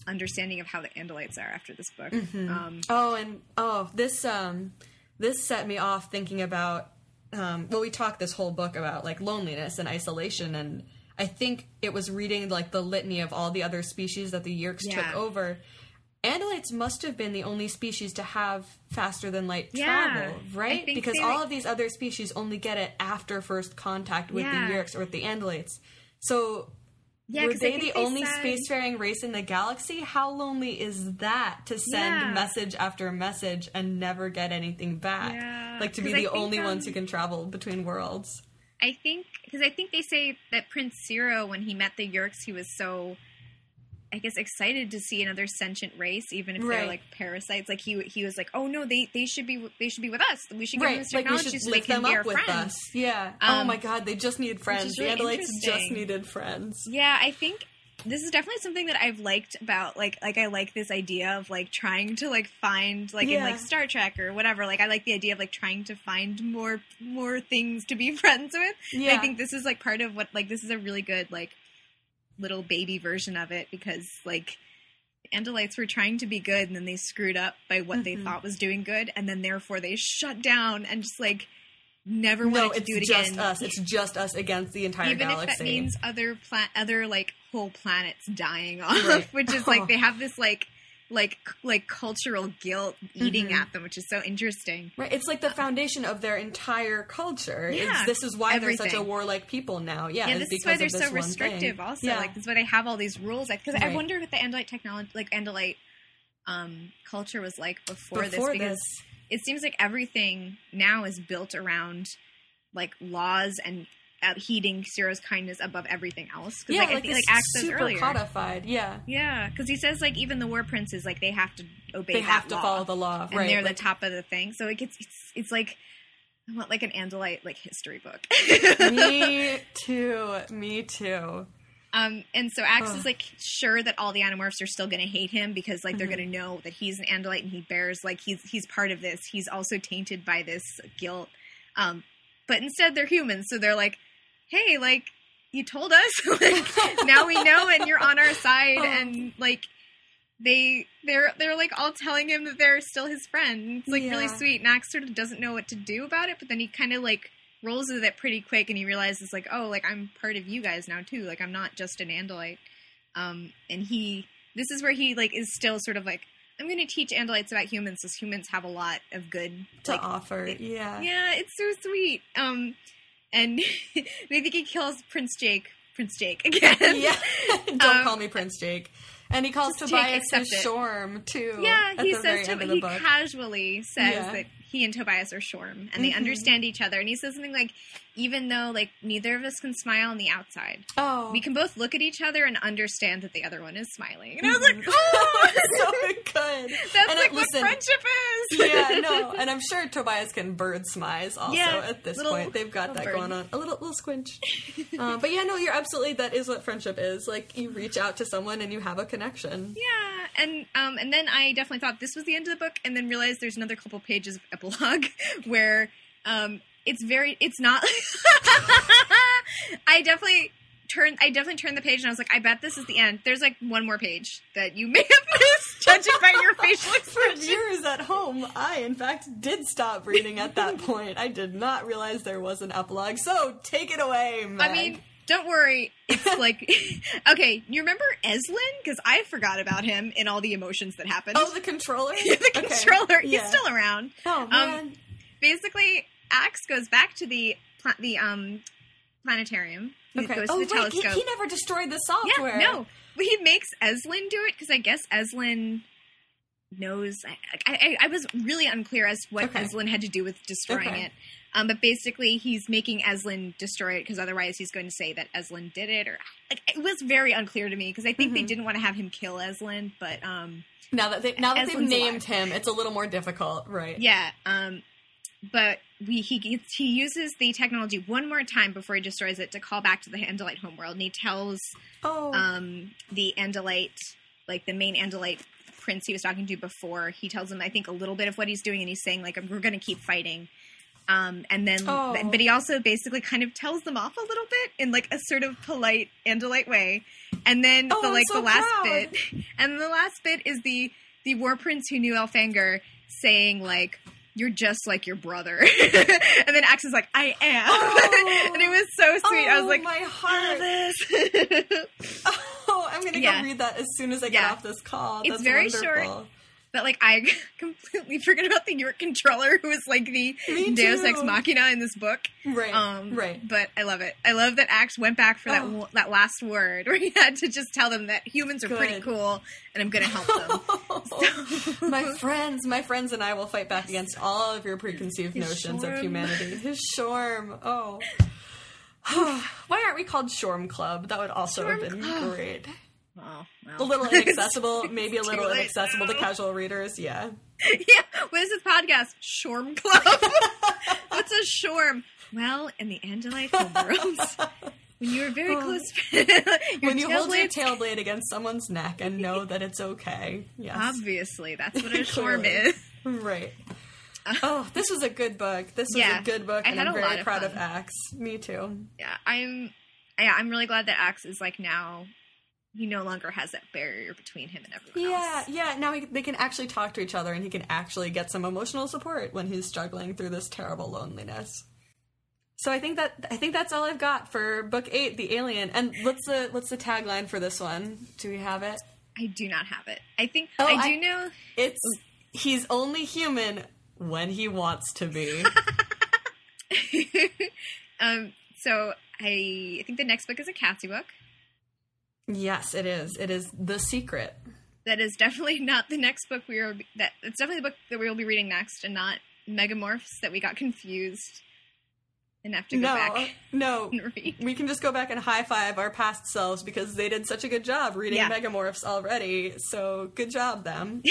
understanding of how the Andalites are after this book. Mhm. Um. Oh, and oh, this um, this set me off thinking about. Um, well, we talked this whole book about like loneliness and isolation, and I think it was reading like the litany of all the other species that the Yeerks Yeah. took over. Andalites must have been the only species to have faster than light Yeah, travel, right? Because they- all of these other species only get it after first contact with Yeah. the Yeerks or with the Andalites. So Yeah, were they the only said- spacefaring race in the galaxy? How lonely is that to send Yeah. message after message and never get anything back? Yeah, Like to be the only ones who um, can travel between worlds. I think because I think they say that Prince Seerow, when he met the Yeerks, he was so, I guess, excited to see another sentient race, even if Right. they're like parasites. Like he he was like, oh no, they they should be they should be with us. We should give them this technology should so they can them be up our with friends. us. Yeah. oh Um, my god, they just needed friends. The really Andalites just needed friends. Yeah, I think this is definitely something that I've liked about like like I like this idea of like trying to like find like in like Star Trek or whatever. Like I like the idea of like trying to find more more things to be friends with. And Yeah. I think this is like part of what like this is a really good like little baby version of it because like Andalites were trying to be good and then they screwed up by what they Mhm. thought was doing good and then therefore they shut down and just like never no, wanted to it's do it again. It's just us. It's just us against the entire Even galaxy. if that means other pla- other like whole planets dying off, Right. which is like they have this like like like cultural guilt eating Mhm. at them, which is so interesting. Right, it's like the foundation of their entire culture. It's- Yeah, this is why they're such a warlike people now. Yeah, Yeah, this is why they're so restrictive. thing. Also, yeah. like this is why they have all these rules. Because I Right. wonder what the Andalite technology, like Andalite um, culture, was like before, before this. Because this, it seems like everything now is built around like laws and uh, heeding Seerow's kindness above everything else. 'Cause, Yeah, like, like, I think it's like says super earlier. codified. Yeah, Yeah, because he says like even the war princes like they have to obey. they have to law, follow the law, and right? they're like- the top of the thing. So it gets it's it's like I want like an Andalite like history book. me too. Me too. Um, and so Axe Ugh. is like sure that all the Animorphs are still going to hate him because like they're Mm-hmm. going to know that he's an Andalite and he bears like he's he's part of this. He's also tainted by this guilt. Um, but instead they're humans, so they're like, hey, like you told us, like now we know, and you're on our side, Oh. and like they they're they're like all telling him that they're still his friend. It's like really sweet. And Axe sort of doesn't know what to do about it, but then he kind of like rolls with it pretty quick and he realizes like oh like i'm part of you guys now too like i'm not just an andalite um and he this is where he like is still sort of like i'm going to teach andalites about humans because humans have a lot of good To like offer, it- yeah. yeah it's so sweet um and they think he kills prince jake prince jake again yeah. Don't Um, call me Prince Jake. And he calls Tobias Jake, his. Shorm too. Yeah, he says to end of the he book. casually says Yeah. that he and Tobias are Shorm, and they Mhm. understand each other. And he says something like, "Even though like neither of us can smile on the outside, oh, we can both look at each other and understand that the other one is smiling." And I was like, "Oh, so good. that's And, like uh, what listen, friendship is." yeah, no, and I'm sure Tobias can bird smize also Yeah, at this little- point. They've got that bird. going on. A little little squinch. um, but yeah, no, you're absolutely that is what friendship is. Like you reach out to someone and you have a connection. Yeah, and um, and then I definitely thought this was the end of the book, and then realized there's another couple pages of epilogue where um, it's very, it's not. I definitely turned, I definitely turned the page, and I was like, I bet this is the end. There's like one more page that you may have missed, judging by your facial For expression. viewers at home, I in fact did stop reading at that point. I did not realize there was an epilogue. So take it away, Meg. I mean, don't worry. It's like, okay, you remember Eslin? Because I forgot about him in all the emotions that happened. oh, the controller. the Okay. controller. He's Yeah. still around. Oh man. basically Axe goes back to the pla- the um planetarium. He okay. goes to Oh the wait, he, telescope. he never destroyed the yeah, software. no, but he makes Eslin do it because I guess Eslin knows. I, I, I was really unclear as to what Okay. Eslin had to do with destroying Okay. it. Um, but basically, he's making Eslin destroy it because otherwise, he's going to say that Eslin did it. Or like, it was very unclear to me because I think they Mhm. didn't want to have him kill Eslin, but um, Now that they now that they've named alive. him, it's a little more difficult, right? Yeah, um, but we he gets, he uses the technology one more time before he destroys it to call back to the Andalite homeworld, and he tells Oh. um, the Andalite, like the main Andalite prince he was talking to before, he tells him I think a little bit of what he's doing, and he's saying like we're going to keep fighting. Um, and then, Oh. but he also basically kind of tells them off a little bit in like a sort of polite Andalite way. And then Oh, the like so the last proud. bit, and the last bit is the the war prince who knew Elfangor saying like you're just like your brother and then axe is like i am Oh. and it was so sweet i was Oh, like my "Oh, heart. Oh, I'm gonna Yeah. go read that as soon as I get Yeah. off this call. It's That's very wonderful. short. But like i completely forget about the yeerk controller who is like the deus ex machina in this book Right. um right. but i love it i love that axe went back for that Oh. that last word where he had to just tell them that humans are pretty cool and i'm gonna help them my friends, my friends and I will fight back against all of your preconceived His notions shorm. of humanity. His shorm. Oh. Why aren't we called Shorm Club? That would also have been Club. great. Oh, well. A little inaccessible, maybe a little inaccessible to casual readers. Yeah. yeah, what is this podcast? Shorm Club. What's a shorm? Well, in the Andalite homeworlds, when you're very Oh. close, when you hold your tail blade against someone's neck and know that it's okay. Yes. obviously that's what a shorm is. Right. Uh, oh, this was a good book. This was Yeah. a good book, and I'm very of proud of fun. Axe. Me too. Yeah, I'm. Yeah, I'm really glad that Axe is like now. He no longer has that barrier between him and everyone Yeah, else. yeah. Now he, they can actually talk to each other, and he can actually get some emotional support when he's struggling through this terrible loneliness. So I think that I think that's all I've got for book eight, The Alien. And what's the what's the tagline for this one? Do we have it? I do not have it. I think Oh, I I- do know. It's he's only human when he wants to be. um. So I, I think the next book is a Cassie book. Yes, it is. It is The Secret that is definitely not the next book we are. That it's definitely the book that we will be reading next, and not Megamorphs. That we got confused and have to go no, back no. and read. We can just go back and high five our past selves because they did such a good job reading Yeah. Megamorphs already. So good job, them.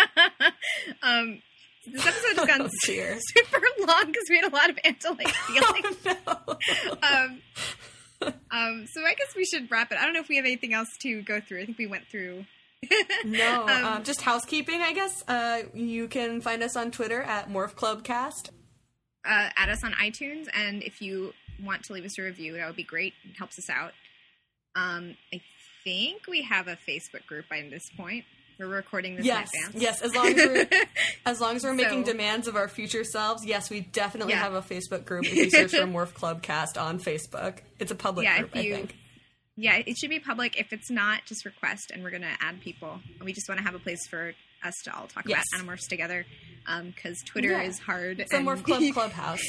um, this episode has gone Oh, super long because we had a lot of Andalite feelings. oh, no. um, um, so I guess we should wrap it. I don't know if we have anything else to go through. I think we went through. No, Um, um, just housekeeping, I guess. Uh, you can find us on Twitter at Morph Club Cast. uh, add us on iTunes, and if you want to leave us a review, that would be great. It helps us out. Um, I think we have a Facebook group by this point. We're recording this Yes, in advance. yes. As long as we're as long as we're making So- demands of our future selves, yes, we definitely Yeah. have a Facebook group. If you search for Morph Club Cast on Facebook, it's a public Yeah, group. you- I think. Yeah, it should be public. If it's not, just request, and we're going to add people. We just want to have a place for us to all talk Yes. about Animorphs together, because Twitter Yeah. is hard. It's a and- Morph Club Clubhouse.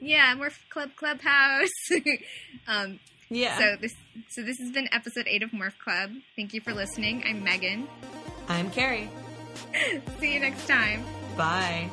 yeah, Morph Club Clubhouse. um, Yeah. So this, so this has been episode eight of Morph Club. Thank you for listening. I'm Megan. I'm Carrie. See you next time. Bye.